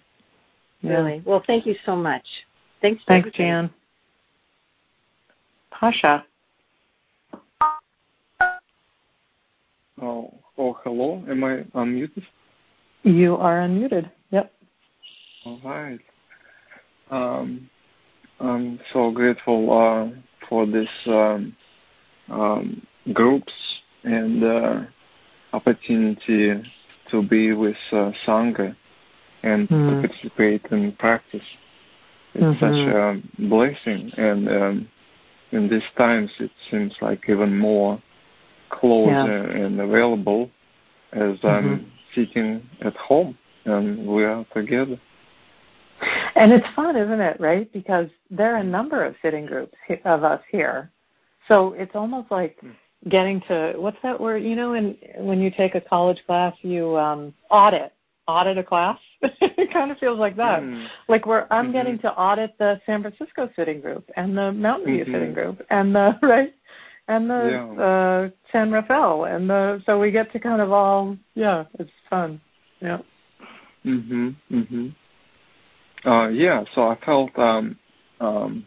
Yeah. really. Well, thank you so much. Thanks. for Thanks, everything. Jan. Pasha. Oh, oh, hello. Am I unmuted? You are unmuted. All right. Um, I'm so grateful uh, for this um, um, groups and uh, opportunity to be with uh, Sangha and Mm. to participate in practice. It's such Mhm. a blessing, and um, in these times it seems like even more closer and available as I'm sitting at home and we are together. And it's fun, isn't it, right? Because there are a number of sitting groups of us here. So it's almost like getting to what's that word, you know, and when you take a college class you um audit audit a class. it kind of feels like that. Mm. Like where I'm Mhm. getting to audit the San Francisco sitting group and the Mountain View Mhm. sitting group and the right and the Yeah. uh San Rafael and the so we get to kind of all yeah, it's fun. Yeah. Mhm. Mhm. Uh, yeah. So I felt um, um,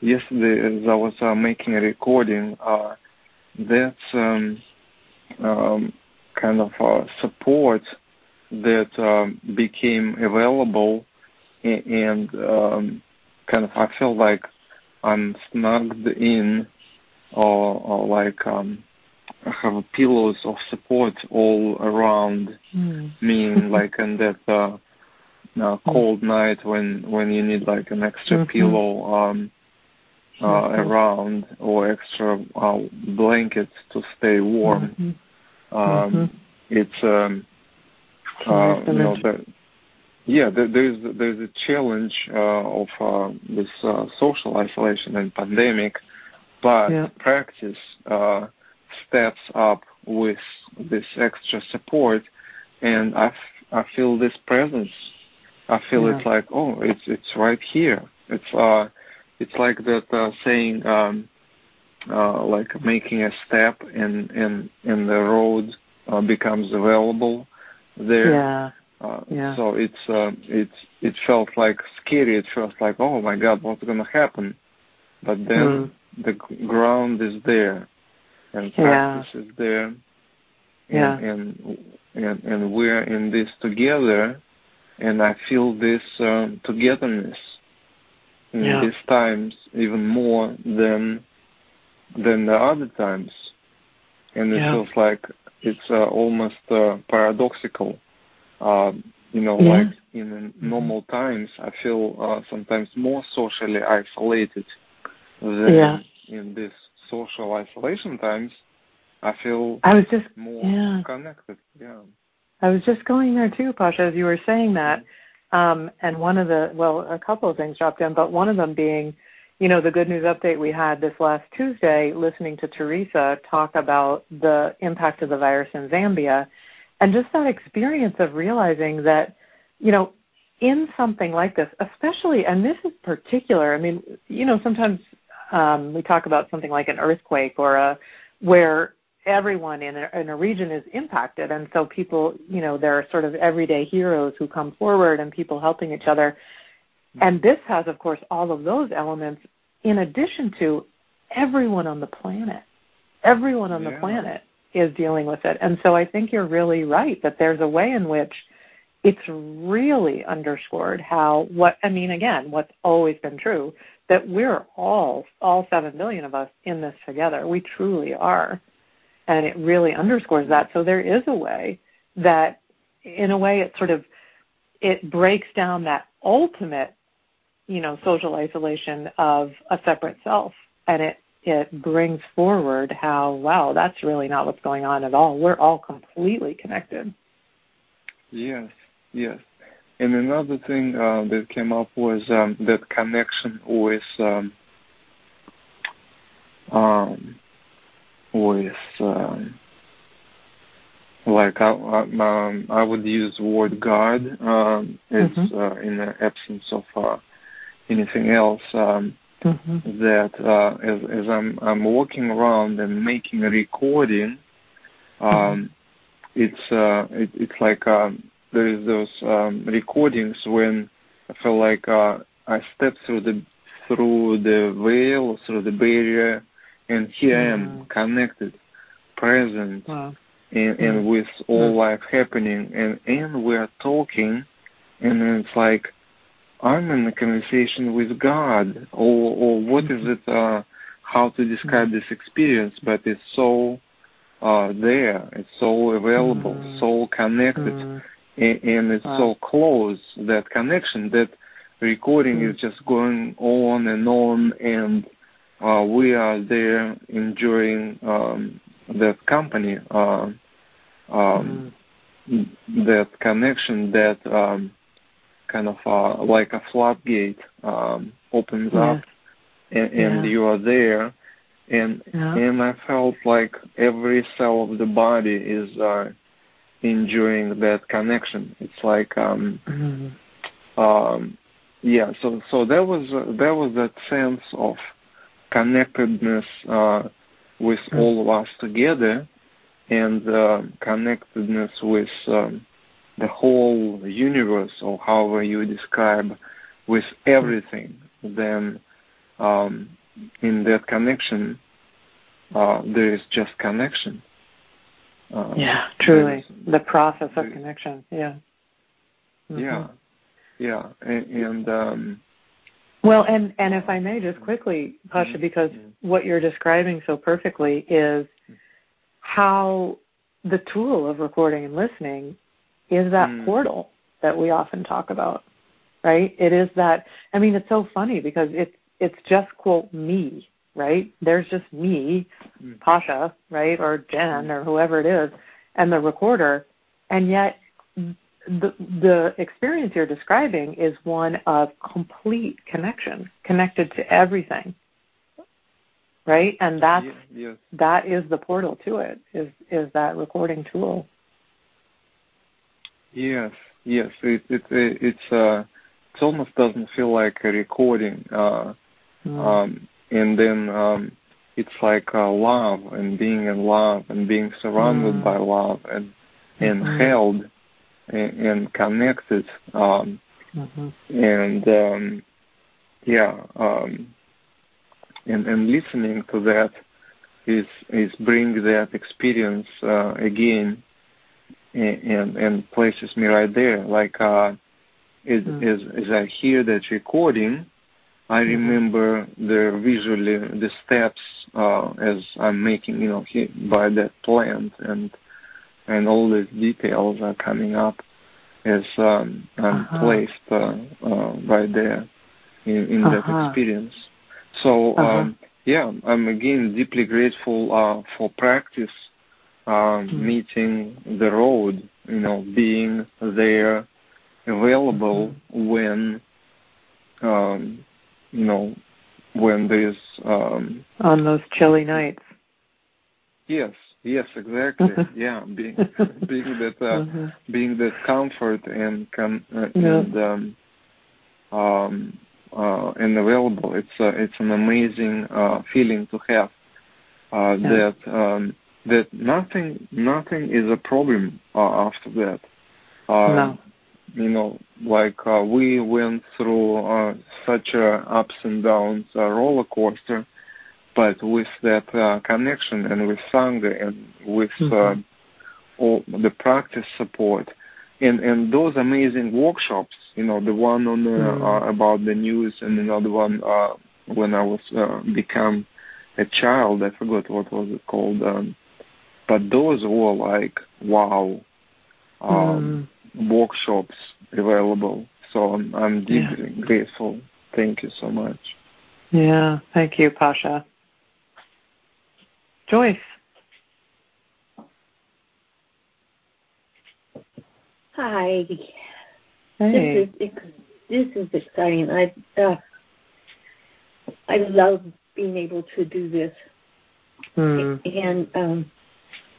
yesterday as I was uh, making a recording uh, that um, um, kind of uh, support that um, became available, a- and um, kind of I feel like I'm snugged in, or, or like um, I have pillows of support all around Mm. mean like and that uh, uh, cold night when when you need like an extra Mhm. pillow um, uh, Mhm. around or extra uh, blanket to stay warm. Mhm. Um, Mhm. It's um, uh, you know the, yeah there, there's there's a challenge uh, of uh, this uh, social isolation and pandemic, but Yeah. practice uh, steps up with this extra support, and I, f- I feel this presence. I feel Yeah. it's like oh, it's it's right here. It's uh, it's like that uh, saying um, uh, like making a step in in in the road uh, becomes available there. Yeah. Uh, yeah. So it's uh, it's it felt like scary at first, like oh my god, what's gonna happen? But then mm. the ground is there, and practice yeah. is there, and, yeah. and and and we're in this together, and I feel this um, togetherness in yeah. these times even more than than the other times, and it yeah. feels like it's uh, almost uh, paradoxical. Uh, you know, yeah. like in normal times, I feel uh, sometimes more socially isolated than in this social isolation times. I feel I was just more connected. Yeah. I was just going there too, Pasha, as you were saying that. Um, and one of the well, a couple of things dropped in, but one of them being, you know, the good news update we had this last Tuesday, listening to Teresa talk about the impact of the virus in Zambia, and just that experience of realizing that, you know, in something like this, especially, and this is particular. I mean, you know, sometimes um, we talk about something like an earthquake or a where everyone in a, in a region is impacted, and so people, you know, there are sort of everyday heroes who come forward and people helping each other. And this has, of course, all of those elements in addition to everyone on the planet. Everyone on yeah. the planet is dealing with it. And so I think you're really right that there's a way in which it's really underscored how what I mean again, what's always been true, that we're all all seven billion of us in this together. We truly are and it really underscores that. So there is a way that, in a way, it sort of it breaks down that ultimate, you know, social isolation of a separate self, and it it brings forward how wow, that's really not what's going on at all. We're all completely connected. Yes, yes. And another thing uh, that came up was um, that connection with um, um, with um, like I, I, um, I would use the word God um, as mm-hmm. uh, in the absence of uh, anything else. Um, mm-hmm. That uh, as, as I'm I'm walking around and making a recording, um, mm-hmm. it's uh, it, it's like um, there is those um, recordings when I feel like uh, I step through the through the veil, through the barrier, and here I am connected, present, wow. and, and with all life happening, and and we are talking, and it's like I'm in a conversation with God, or or what is it? Uh, how to describe this experience? But it's so uh, there, it's so available, mm. so connected, mm. and, and, it's wow. so close that connection that recording mm. is just going on and on and we are there enjoying um, that company, uh, um, mm. that connection, that um, kind of uh, like a floodgate um, opens yeah. up, and, and yeah. you are there, and yeah. and I felt like every cell of the body is uh, enjoying that connection. It's like um, mm. um, yeah. So so there was uh, there was that sense of connectedness uh, with mm. all of us together and uh, connectedness with um, the whole universe or however you describe with everything then um, in that connection uh, there is just connection. Uh, yeah truly. the process of connection. Yeah. Mm-hmm. yeah. Yeah and, and um, well, and, and if I may just quickly, Pasha, mm-hmm. because what you're describing so perfectly is how the tool of recording and listening is that mm. portal that we often talk about, right? It is that. I mean, it's so funny because it's it's just quote me, right? There's just me, mm. Pasha, right, or Jen or whoever it is, and the recorder, and yet the the experience you're describing is one of complete connection, connected to everything. Right? And that's yes. that is the portal to it, is is that recording tool. Yes, yes. It it, it it's uh it almost doesn't feel like a recording. Uh mm. um and then um it's like uh, love and being in love and being surrounded mm. by love and and mm-hmm. held and, and connected um, mm-hmm. and um, yeah um, and and listening to that is is bring that experience uh, again and, and, and places me right there like uh, as, mm-hmm. as as I hear that recording I mm-hmm. remember the visually the steps uh, as I'm making, you know, by that plant, and and all these details are coming up as um, I'm uh-huh. placed uh, uh, right there in, in uh-huh. that experience. So uh-huh. um, yeah, I'm again deeply grateful uh, for practice, um, mm-hmm. meeting the road, you know, being there, available mm-hmm. when um, you know, when there's um on those chilly nights. Yes, yes, exactly. yeah, being being that uh, mm-hmm. being that comfort and com- uh, yeah. and um, um, uh, and available. It's uh, it's an amazing uh, feeling to have. Uh, yeah. That um, that nothing nothing is a problem uh, after that. Um, no you know, like uh, we went through uh, such a ups and downs uh, roller coaster, but with that uh, connection and with sangha and with uh, mm-hmm. all the practice support and and those amazing workshops, you know, the one on mm-hmm. uh, about the news and another one uh, when I was uh, become a child, I forgot what was it called, um, but those were like wow. Um, mm workshops available. So I'm, I'm deeply yeah. grateful. Thank you so much. Yeah, thank you, Pasha. Joyce. Hi. Hey. This is this is exciting. I uh, I love being able to do this. Hmm. And um,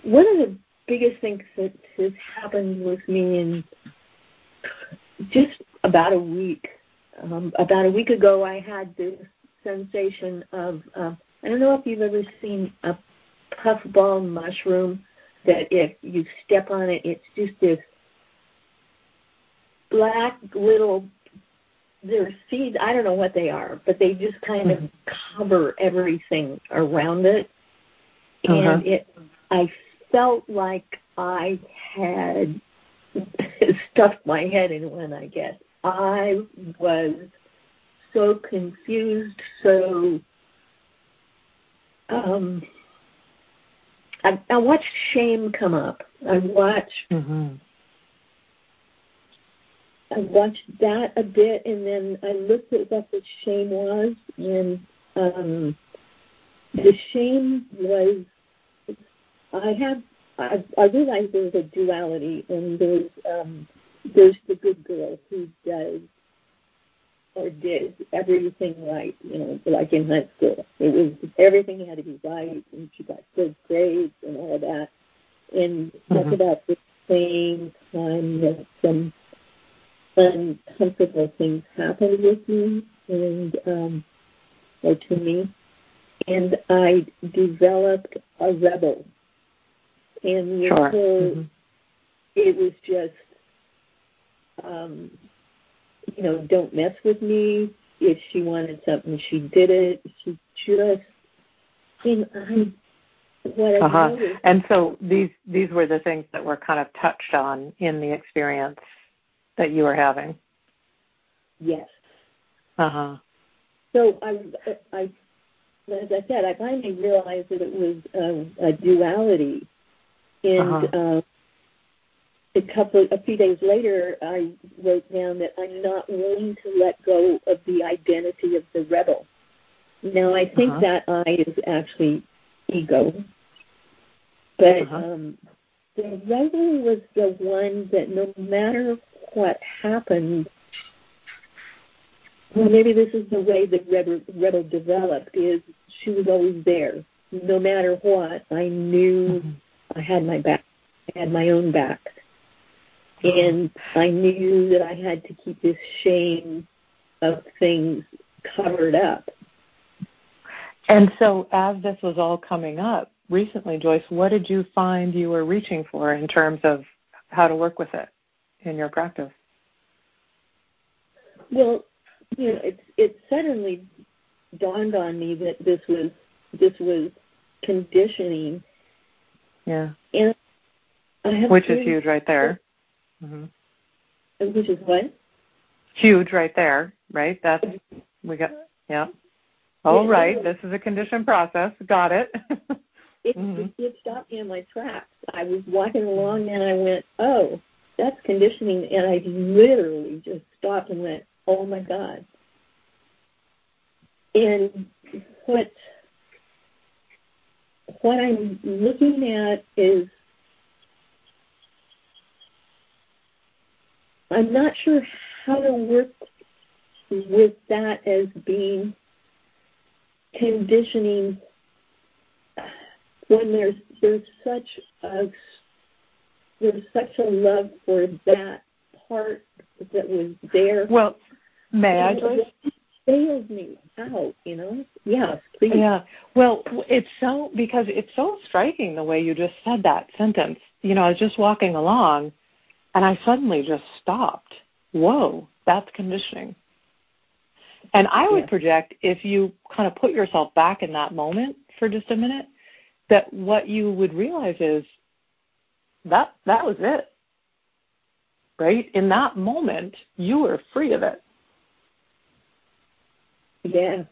one of the biggest thing that has happened with me in just about a week. Um, about a week ago, I had this sensation of uh, I don't know if you've ever seen a puffball mushroom that if you step on it, it's just this black little. They're seeds. I don't know what they are, but they just kind of cover everything around it, and uh-huh. it. I felt like I had stuffed my head in one, I guess. I was so confused, so um I, I watched shame come up. I watched mm-hmm. I watched that a bit and then I looked at what the shame was and um the shame was I have I, I realize there's a duality, and there's um, there's the good girl who does or did everything right. You know, like in high school, it was everything had to be right, and she got good grades and all that. And mm-hmm. about the same time that some uncomfortable things happened with me and um, or to me, and I developed a rebel and sure. whole mm-hmm. it was just um you know don't mess with me. If she wanted something she did it. She just and i what I uh-huh. and so these these were the things that were kind of touched on in the experience that you were having. Yes. Uh-huh. So i i as i said i finally realized that it was um, a duality. And uh-huh. A couple, a few days later, I wrote down that I'm not willing to let go of the identity of the rebel. Now, I think uh-huh. that I is actually ego, but uh-huh. um, the rebel was the one that no matter what happened, well, maybe this is the way the rebel, rebel developed. Is she was always there, no matter what. I knew mm-hmm. I had my back. I had my own back. And I knew that I had to keep this shame of things covered up. And so, as this was all coming up recently, Joyce, what did you find you were reaching for in terms of how to work with it in your practice? Well, you know, it it suddenly dawned on me that this was this was conditioning. Yeah. And which is huge right there. Mm-hmm. Which is what? Huge right there, right? That's we got. Yeah. All right. This is a conditioned process. Got it. it, mm-hmm. it stopped me in my tracks. I was walking along and I went, "Oh, that's conditioning," and I literally just stopped and went, "Oh my god." And what what I'm looking at is I'm not sure how to work with that as being conditioning when there's there's such a there's such a love for that part that was there. Well, may I? Failed me out, you know. Yes, please. Yeah. Well, it's so because it's so striking the way you just said that sentence. You know, I was just walking along, and I suddenly just stopped. Whoa, that's conditioning. And I would project if you kind of put yourself back in that moment for just a minute, that what you would realize is that that was it. Right? In that moment, you were free of it. Yeah.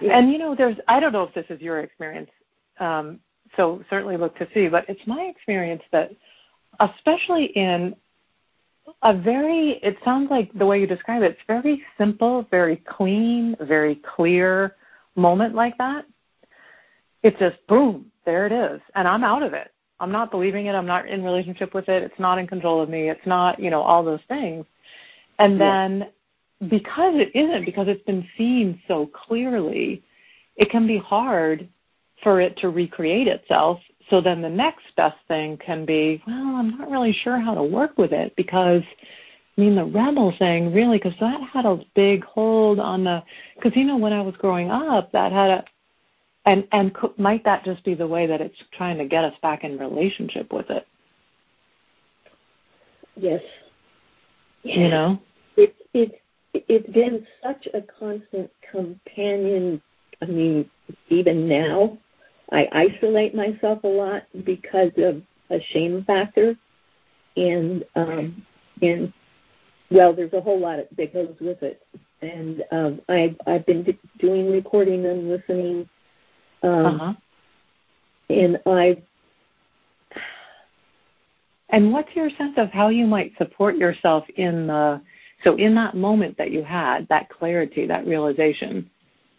yeah. And you know, there's I don't know if this is your experience, um, so certainly look to see, but it's my experience that especially in a very it sounds like the way you describe it, it's very simple, very clean, very clear moment like that. It's just boom, there it is. And I'm out of it. I'm not believing it, I'm not in relationship with it, it's not in control of me, it's not, you know, all those things. And then because it isn't, because it's been seen so clearly, it can be hard for it to recreate itself so then the next best thing can be, well, I'm not really sure how to work with it because, I mean, the rebel thing really, because that had a big hold on the, because you know when I was growing up, that had a, and and might that just be the way that it's trying to get us back in relationship with it? Yes. You know, it's it's it's been such a constant companion. I mean, even now, I isolate myself a lot because of a shame factor, and um, and well, there's a whole lot that goes with it. And um, I I've been doing recording and listening, um, uh-huh. and I. And what's your sense of how you might support yourself in the so in that moment that you had that clarity, that realization?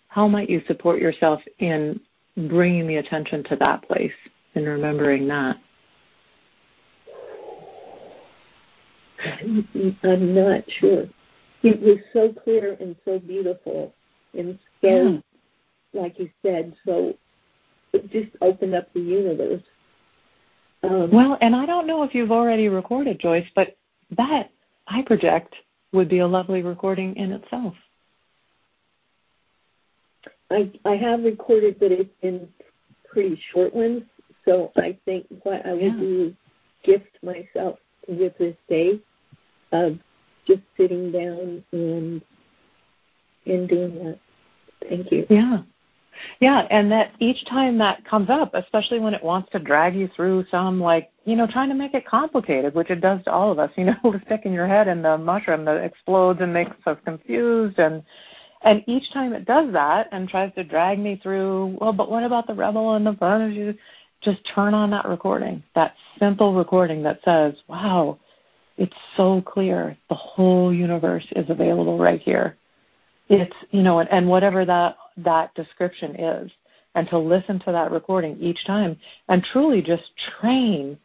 How might you support yourself in bringing the attention to that place and remembering that? I'm not sure. It was so clear and so beautiful and so, yeah. like you said, so it just opened up the universe. Um, well, and I don't know if you've already recorded, Joyce, but that I project would be a lovely recording in itself. I I have recorded, but it's in pretty short ones. So I think what I will yeah. do is gift myself with this day of just sitting down and and doing that. Thank you. Yeah. Yeah, and that each time that comes up, especially when it wants to drag you through some like, you know, trying to make it complicated, which it does to all of us, you know, sticking your head in the mushroom that explodes and makes us confused and and each time it does that and tries to drag me through, well, but what about the rebel and the? You just turn on that recording, that simple recording that says, wow, it's so clear. The whole universe is available right here. It's, you know, and, and whatever that, that description is. And to listen to that recording each time and truly just train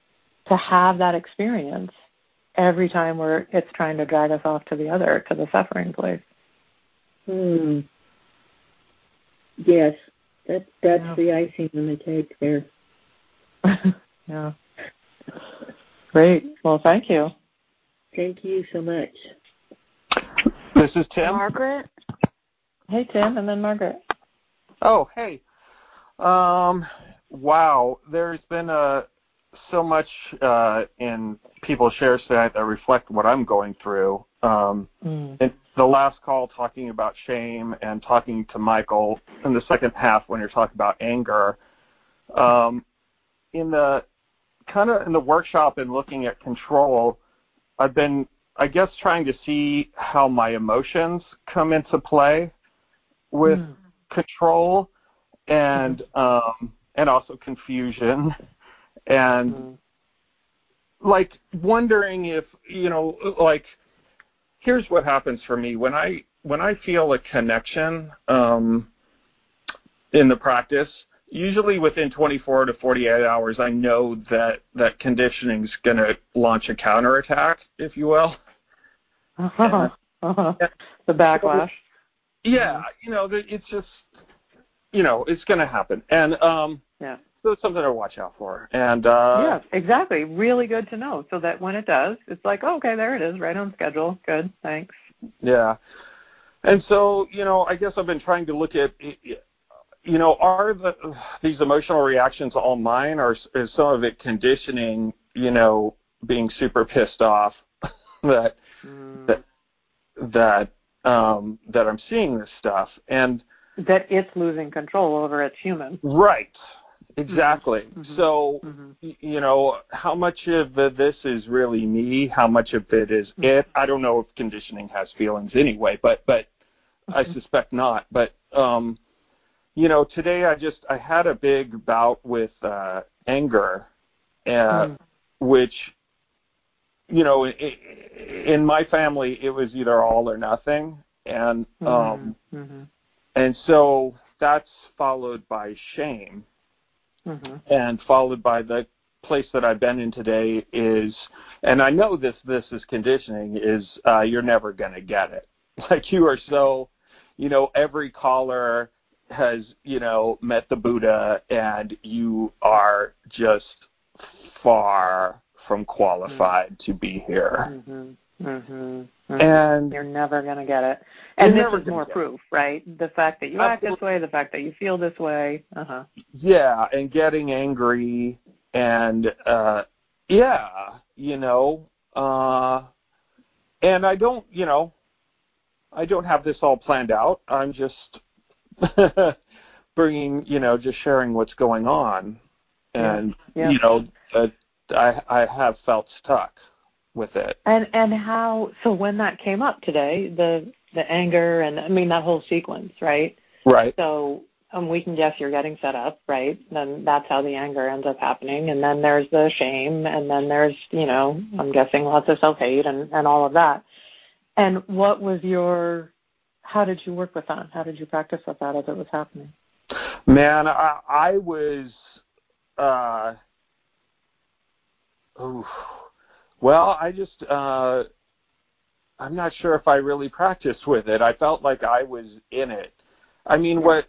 to have that experience every time where it's trying to drag us off to the other, to the suffering place. Hmm. Yes, that that's yeah. the icing on the cake there. yeah. Great. Well, thank you. Thank you so much. This is Tim. Margaret. Hey, Tim, and then Margaret. Oh, hey. Um, wow, there's been uh, so much uh, in people's shares tonight that reflect what I'm going through. Um, Mm. in the last call, talking about shame and talking to Michael in the second half when you're talking about anger. Um, in the kind of in the workshop and looking at control, I've been, I guess, trying to see how my emotions come into play with Mm. control and um, and also confusion and Mm. like wondering if you know like here's what happens for me when i when i feel a connection um in the practice usually within 24 to 48 hours i know that that conditioning's going to launch a counterattack if you will Uh-huh. Uh-huh. The backlash. yeah you know it's just you know it's going to happen and um Yeah. So it's something to watch out for and uh yes, exactly. Really good to know. So that when it does, it's like, oh, okay, there it is, right on schedule. Good, thanks. Yeah. And so, you know, I guess I've been trying to look at, you know, are the, these emotional reactions all mine, or is some of it conditioning? You know, being super pissed off that Mm. that that um, that I'm seeing this stuff, and That it's losing control over its human. right, exactly. Mhm. So, Mhm. you know, how much of this is really me? How much of it is Mhm. it? I don't know if conditioning has feelings anyway, but but I Mhm. suspect not. But um, you know, today I just I had a big bout with uh, anger, uh, Mm. which you know, i in my family it was either all or nothing, and um, Mhm. and so that's followed by shame, Mhm. and followed by the place that I've been in today is, and I know this this is conditioning is uh, you're never going to get it. Like you are so, you know, every caller has you know met the Buddha, and you are just far from qualified to be here. Mhm. Mhm. Mhm. And You're never going to get it. And this is more get it. proof, right? The fact that you act this way, the fact that you feel this way. Uh-huh. yeah, and getting angry and uh yeah, you know, uh and I don't, you know, I don't have this all planned out. I'm just bringing, you know, just sharing what's going on and Yeah. you know, that I I have felt stuck with it. And and how so when that came up today, the the anger and I mean that whole sequence, right? Right. So um, we can guess you're getting set up, right? Then that's how the anger ends up happening, and then there's the shame, and then there's you know I'm guessing lots of self hate and and all of that. And what was your how did you work with that? How did you practice with that as it was happening? Man, I, I was, uh, oof. Well, I just, uh, I'm not sure if I really practiced with it. I felt like I was in it. I mean, what,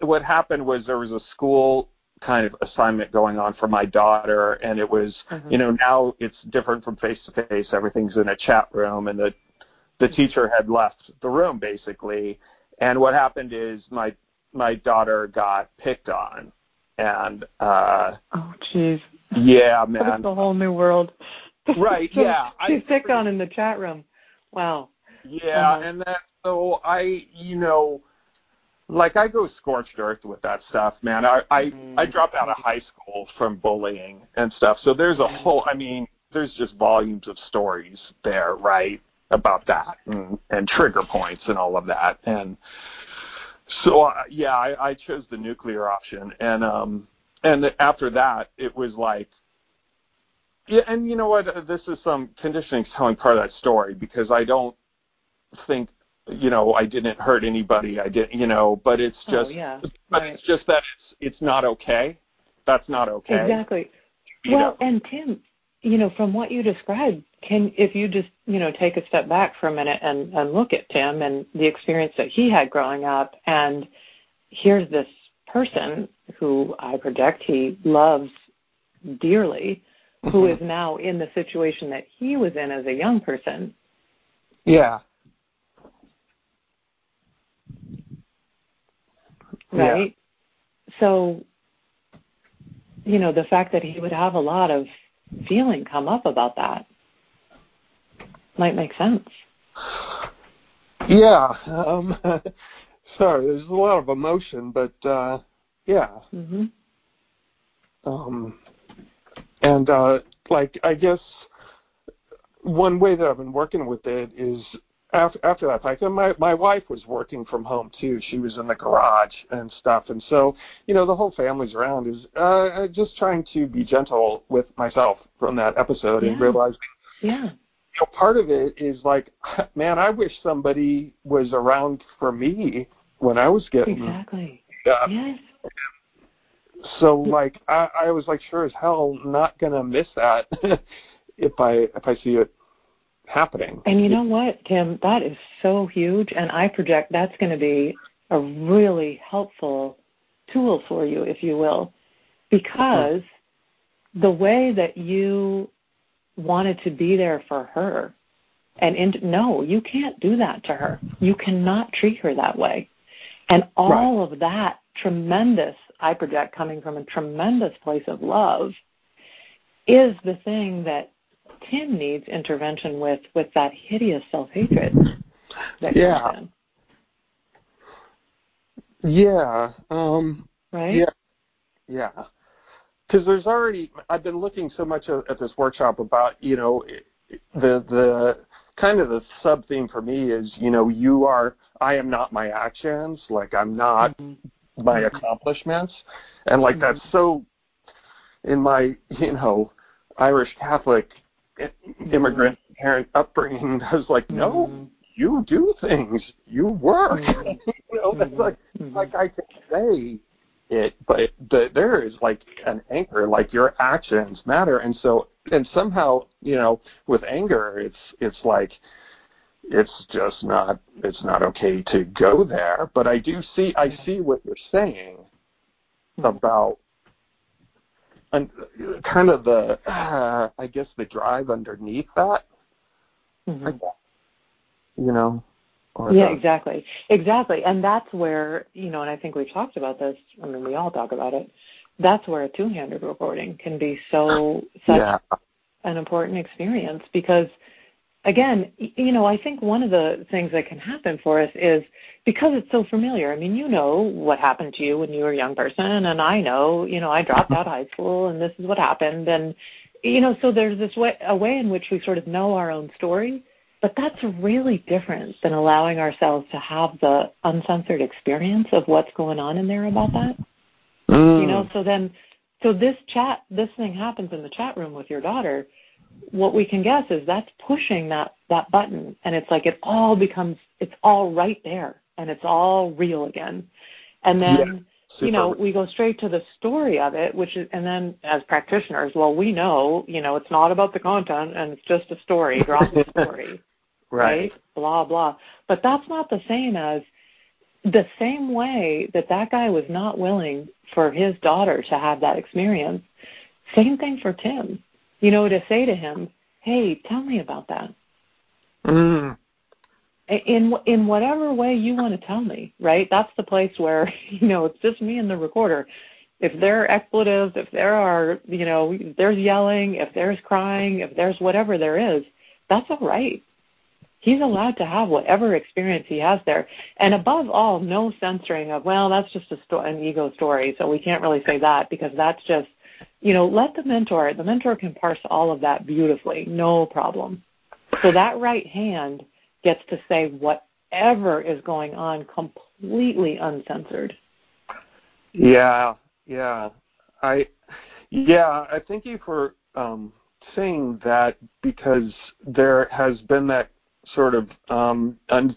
what happened was there was a school kind of assignment going on for my daughter and it was, Mhm. you know, now it's different from face to face. Everything's in a chat room and the, the teacher had left the room basically. And what happened is my my daughter got picked on, and uh, Oh, jeez. yeah, man, a whole new world. Right, yeah, She's picked on in the chat room. Wow. yeah, Uh-huh. and that so I, you know, like I go scorched earth with that stuff, man. I I, Mhm. I dropped out of high school from bullying and stuff, so there's a whole. I mean, there's just volumes of stories there, right, about that and, and trigger points and all of that, and so uh, yeah, I, I chose the nuclear option, and um, and after that, it was like, yeah, and you know what? Uh, This is some conditioning telling part of that story because I don't think, you know, I didn't hurt anybody. I didn't, you know, but it's Oh, just, yeah. but Right. it's just that it's it's not okay. That's not okay. Exactly. You Well, know? and Tim, you know, from what you described, can if you just you know take a step back for a minute and and look at Tim and the experience that he had growing up, and here's this person who I project he loves dearly, who Mhm. is now in the situation that he was in as a young person. Yeah. right? Yeah. So, you know, the fact that he would have a lot of feeling come up about that might make sense. Yeah. Um, sorry, there's a lot of emotion, but uh, yeah. Mm-hmm. Um, and uh, like I guess one way that I've been working with it is after after that fact, and my my wife was working from home too. She was in the garage and stuff, and so you know the whole family's around. Is uh, just trying to be gentle with myself from that episode yeah. and realizing, yeah, you know, part of it is like, man, I wish somebody was around for me when I was getting exactly. Uh, yes. So like I, I was like sure as hell not gonna miss that if I if I see it happening. And you know what, Tim? That is so huge, and I project that's going to be a really helpful tool for you, if you will, because the way that you wanted to be there for her, and in, no, you can't do that to her. You cannot treat her that way. And all right. of that tremendous, I project, coming from a tremendous place of love, is the thing that Tim needs intervention with with that hideous self hatred that yeah. comes in. Yeah. Um, right. Yeah. Yeah. Because there's already I've been looking so much at, this workshop about you know the the kind of the sub theme for me is you know you are I am not my actions like I'm not mm-hmm. My accomplishments and like mm-hmm. that's so in my you know Irish Catholic immigrant parent upbringing I was like, no, mm-hmm. you do things, you work. Mm-hmm. you know, that's like mm-hmm. like I can say it, but the, there is like an anchor, like your actions matter, and so and somehow you know with anger, it's it's like it's just not it's not okay to go there. But I do see I see what you're saying about and kind of the uh, I guess the drive underneath that. Mm-hmm. You know. yeah, the, exactly, exactly, and that's where you know, and I think we've talked about this. I mean, we all talk about it. That's where a two-handed recording can be so such yeah. an important experience because again, you know, I think one of the things that can happen for us is because it's so familiar. I mean, you know what happened to you when you were a young person, and I know, you know, I dropped out of high school, and this is what happened, and you know, so there's this way, a way in which we sort of know our own story, but that's really different than allowing ourselves to have the uncensored experience of what's going on in there about that. Mm. You know, so then, so this chat, this thing happens in the chat room with your daughter what we can guess is that's pushing that that button. And it's like it all becomes it's all right there and it's all real again. And then yeah, you know we go straight to the story of it which is and then as practitioners well we know you know it's not about the content and it's just a story drop the story right. right? Blah blah. But that's not the same as the same way that that guy was not willing for his daughter to have that experience. Same thing for tim you know, to say to him, "Hey, tell me about that." Mm. In in whatever way you want to tell me, right? That's the place where you know it's just me and the recorder. If there are expletives, if there are you know, if there's yelling, if there's crying, if there's whatever there is, that's all right. He's allowed to have whatever experience he has there, and above all, no censoring of well, that's just a sto- an ego story, so we can't really say that because that's just you know, let the mentor, the mentor can parse all of that beautifully, no problem. So that right hand gets to say whatever is going on completely uncensored. Yeah, yeah. I yeah, I thank you for um saying that because there has been that sort of um un,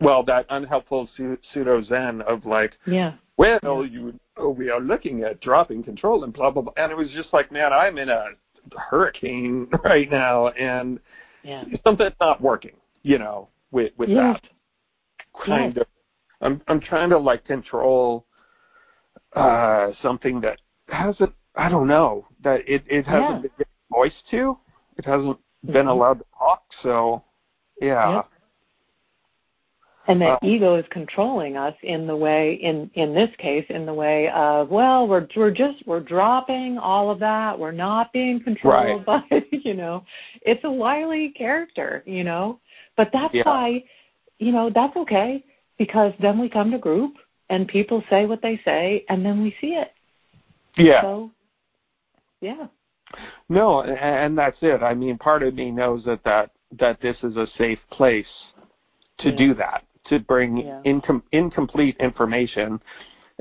well, that unhelpful pseudo zen of like yeah. Well, yeah. you know, we are looking at dropping control and blah blah blah. And it was just like, man, I'm in a hurricane right now, and yeah. something's not working. You know, with with yes. that kind yes. of. I'm I'm trying to like control uh something that hasn't. I don't know that it it hasn't Yeah. been given voice to. It hasn't been Mhm. allowed to talk. So, yeah. And that uh, ego is controlling us in the way in in this case in the way of well we're we're just we're dropping all of that. We're not being controlled right. by you know it's a wily character you know? But that's yeah. why you know that's okay because then we come to group and people say what they say and then we see it. Yeah. So yeah. No and that's it. I mean part of me knows that that that this is a safe place to yeah. do that to bring yeah. incom- incomplete information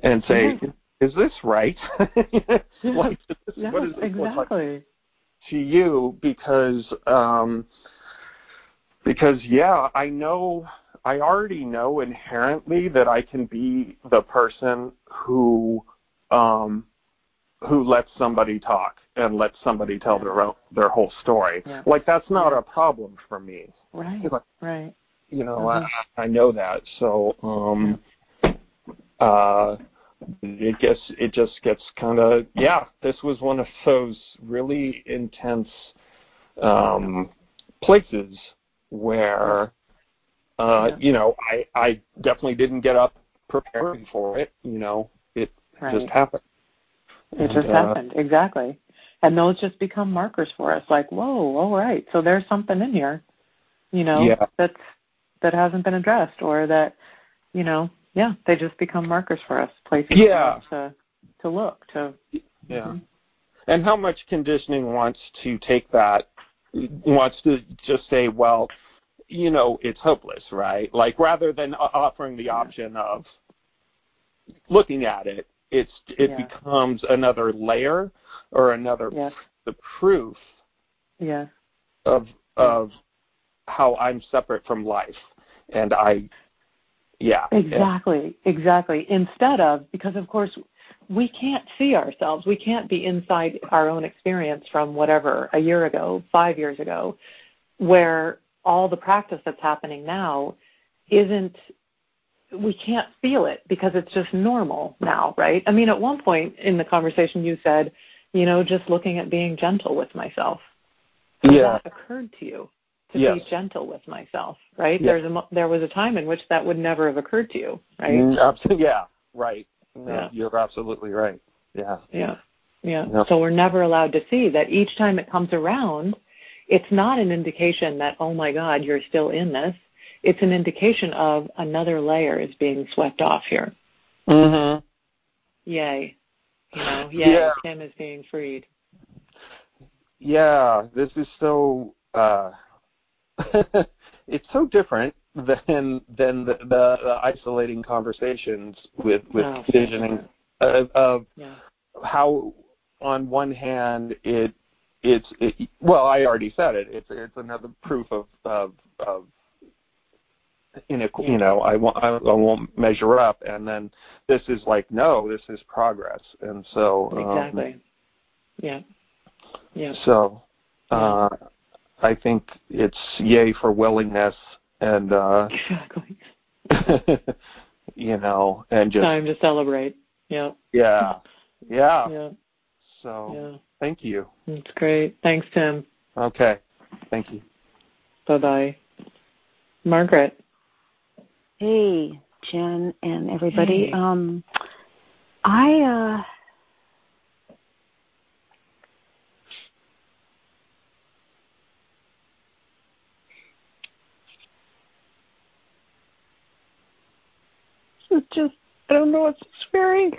and say, yeah. "Is this right? like, this, yes, what does this exactly. Like to you?" Because um, because yeah, I know I already know inherently that I can be the person who um, who lets somebody talk and lets somebody tell their own, their whole story. Yeah. Like that's not yeah. a problem for me. Right. Like, right. You know, mm-hmm. I, I know that. So, um, uh, it gets it just gets kind of yeah. This was one of those really intense um, places where uh, yeah. you know I I definitely didn't get up preparing for it. You know, it right. just happened. It just uh, happened exactly, and those just become markers for us. Like, whoa, all right, so there's something in here, you know, yeah. that's that hasn't been addressed or that you know yeah they just become markers for us places yeah. to to look to yeah mm-hmm. and how much conditioning wants to take that wants to just say well you know it's hopeless right like rather than offering the option of looking at it it's it yeah. becomes another layer or another yes. the proof yeah. of of how I'm separate from life, and I, yeah, exactly, yeah. exactly. Instead of because of course we can't see ourselves, we can't be inside our own experience from whatever a year ago, five years ago, where all the practice that's happening now isn't we can't feel it because it's just normal now, right? I mean, at one point in the conversation you said, you know, just looking at being gentle with myself. Yeah. that occurred to you? To yes. be gentle with myself, right? Yes. There's a there was a time in which that would never have occurred to you, right? Mm, yeah, right. No, yeah. You're absolutely right. Yeah. Yeah. Yeah. So we're never allowed to see that each time it comes around, it's not an indication that oh my God, you're still in this. It's an indication of another layer is being swept off here. Mm-hmm. Yay. You know, yay, yeah. Tim is being freed. Yeah, this is so uh it's so different than than the, the, the isolating conversations with with oh, visioning of, of yeah. how on one hand it it's it, well I already said it. It's it's another proof of of, of in you know I won't I won't measure up. And then this is like no this is progress. And so exactly. Um, yeah. Yeah. So uh I think it's yay for willingness and uh exactly. you know, and just time to celebrate. Yeah. Yeah. Yeah. Yeah. So yeah. thank you. That's great. Thanks, Tim. Okay. Thank you. Bye bye. Margaret. Hey, Jen and everybody. Hey. Um I uh It's just Know. It's very.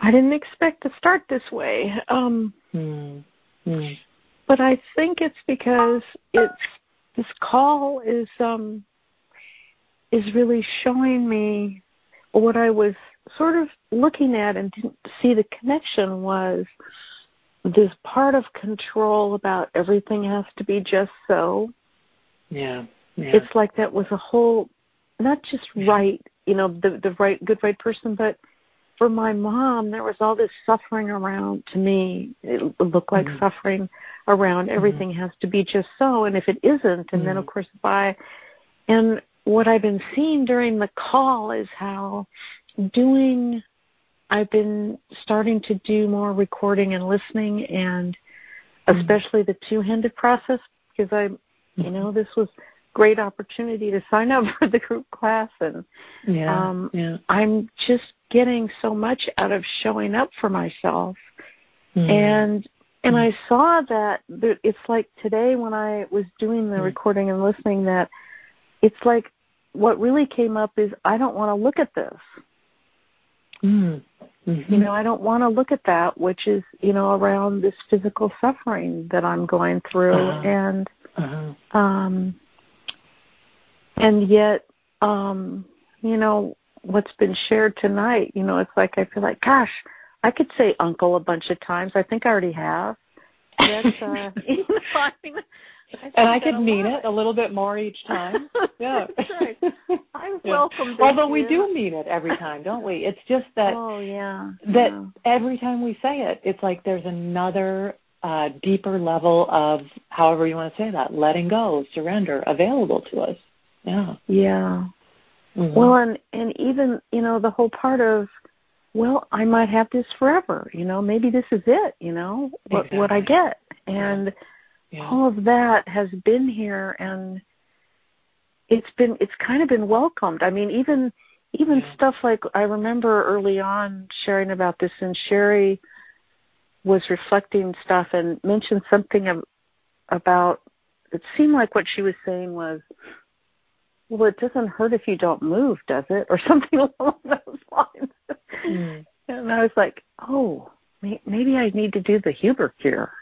I didn't expect to start this way. Um, mm. Mm. But I think it's because it's this call is um is really showing me what I was sort of looking at and didn't see the connection was this part of control about everything has to be just so. Yeah. Yeah. It's like that was a whole, not just right, you know, the the right, good right person, but for my mom, there was all this suffering around. To me, it looked like mm-hmm. suffering around mm-hmm. everything mm-hmm. has to be just so, and if it isn't, and mm-hmm. then of course if I, and what I've been seeing during the call is how doing I've been starting to do more recording and listening and mm-hmm. especially the two handed process because I You know, this was great opportunity to sign up for the group class and yeah, um yeah. I'm just getting so much out of showing up for myself. Mm. And and I saw that it's like today when I was doing the Mm. recording and listening that it's like what really came up is I don't want to look at this. Mm. Mm-hmm. You know, I don't want to look at that, which is, you know, around this physical suffering that I'm going through Uh-huh. and uh-huh. um and yet um you know what's been shared tonight you know it's like i feel like gosh i could say uncle a bunch of times i think i already have that's uh you know, I mean, I and I could mean lot. it a little bit more each time. Yeah. That's right. I'm Yeah. welcome this Although we do mean it every time, don't we? It's just that oh yeah that yeah. every time we say it, it's like there's another uh, deeper level of however you want to say that, letting go, surrender, available to us. Yeah. yeah Mhm. Well, and and even you know the whole part of, well, I might have this forever. You know, maybe this is it. You know, what what I get, and yeah. all of that has been here, and it's been it's kind of been welcomed. I mean, even even Yeah. stuff like I remember early on sharing about this, and Sherry was reflecting stuff and mentioned something of, about. It seemed like what she was saying was, well, it doesn't hurt if you don't move, does it? Or something along those lines. Mm. And I was like, oh, maybe I need to do the Huber cure.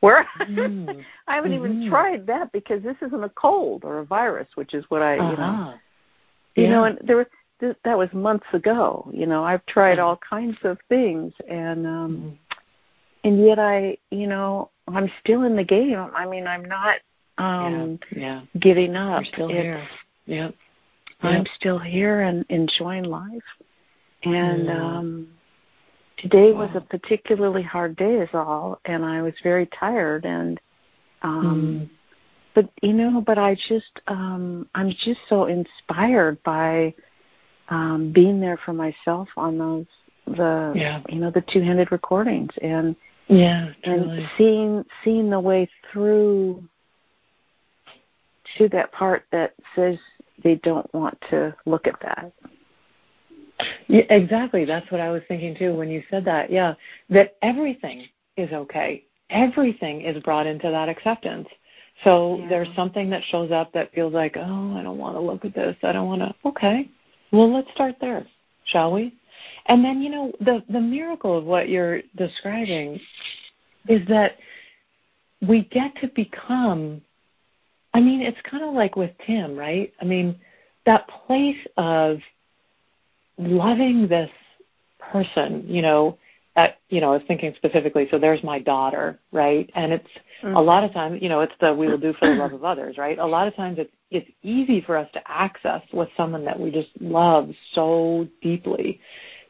Where Mm. I haven't Mhm. even tried that because this isn't a cold or a virus, which is what I, you know, Uh-huh. you know, Yeah. and there was th- that was months ago. You know, I've tried all kinds of things, and um Mhm. and yet I, you know, I'm still in the game. I mean, I'm not um yeah. yeah. giving up. You're still It's- here. Yep. I'm still here and enjoying life. And Mm. um today was a particularly hard day is all and I was very tired and um Mm. but you know, but I just um I'm just so inspired by um being there for myself on those the Yeah. you know, the two handed recordings and Yeah, and seeing seeing the way through to that part that says they don't want to look at that. Yeah, exactly. That's what I was thinking too when you said that. Yeah, that everything is okay. Everything is brought into that acceptance. So Yeah. there's something that shows up that feels like, oh, I don't want to look at this. I don't want to. Okay, well, let's start there, shall we? And then you know the the miracle of what you're describing is that we get to become. I mean, it's kind of like with Tim, right? I mean, that place of loving this person, you know, at, you know, I was thinking specifically, so there's my daughter, right? And it's Mm-hmm. a lot of times, you know, it's the we will do for the love of others, right? A lot of times it's it's easy for us to access with someone that we just love so deeply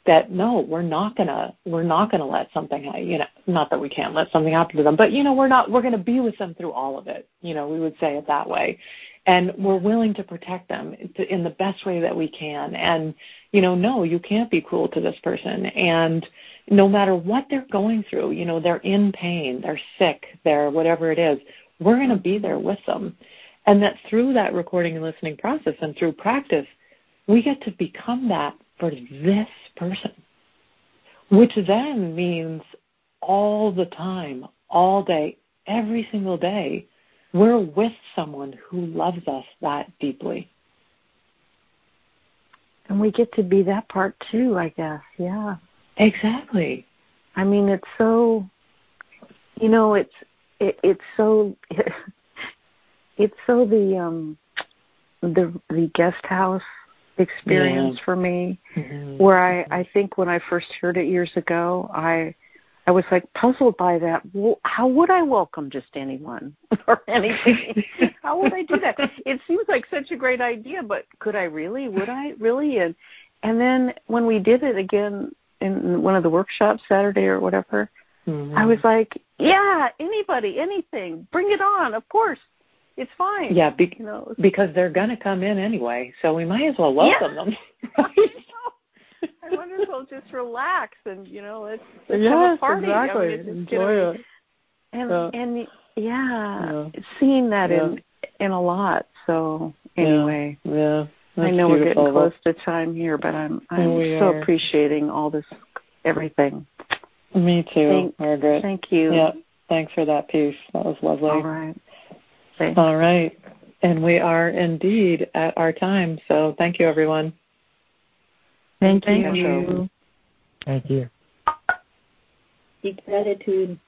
that no, we're not gonna we're not gonna let something you know not that we can't let something happen to them, but you know we're not we're gonna be with them through all of it. You know we would say it that way, and we're willing to protect them in the best way that we can. And you know no, you can't be cruel to this person, and no matter what they're going through, you know they're in pain, they're sick, they're whatever it is, we're gonna be there with them, and that through that recording and listening process and through practice, we get to become that for this person, which then means all the time, all day, every single day, we're with someone who loves us that deeply. And we get to be that part too, I guess. Yeah. Exactly. I mean, it's so you know, it's it, it's so it's so the um the the guest house experience Yeah. for me Mm-hmm. where I I think when I first heard it years ago, I I was like puzzled by that. Well, how would I welcome just anyone or anything? how would I do that? It seems like such a great idea, but could I really? Would I really? And and then when we did it again in one of the workshops Saturday or whatever, Mm-hmm. I was like, yeah, anybody, anything, bring it on. Of course, it's fine. yeah, be- you know. because they're going to come in anyway, so we might as well welcome them. I might as well just relax and you know let's, let's have a party. exactly. I mean, it's Enjoy gonna it. and Yeah. and yeah, Yeah. seeing that Yeah. in in a lot. So anyway, yeah, yeah I know beautiful. we're getting close to time here, but I'm I'm we so are. appreciating all this everything. Me too, Thank, Margaret. Thank you. Yeah, thanks for that piece. That was lovely. All right. Thanks. All right. And we are indeed at our time. So thank you, everyone. Thank, Thank you. you. Thank you. Deep gratitude.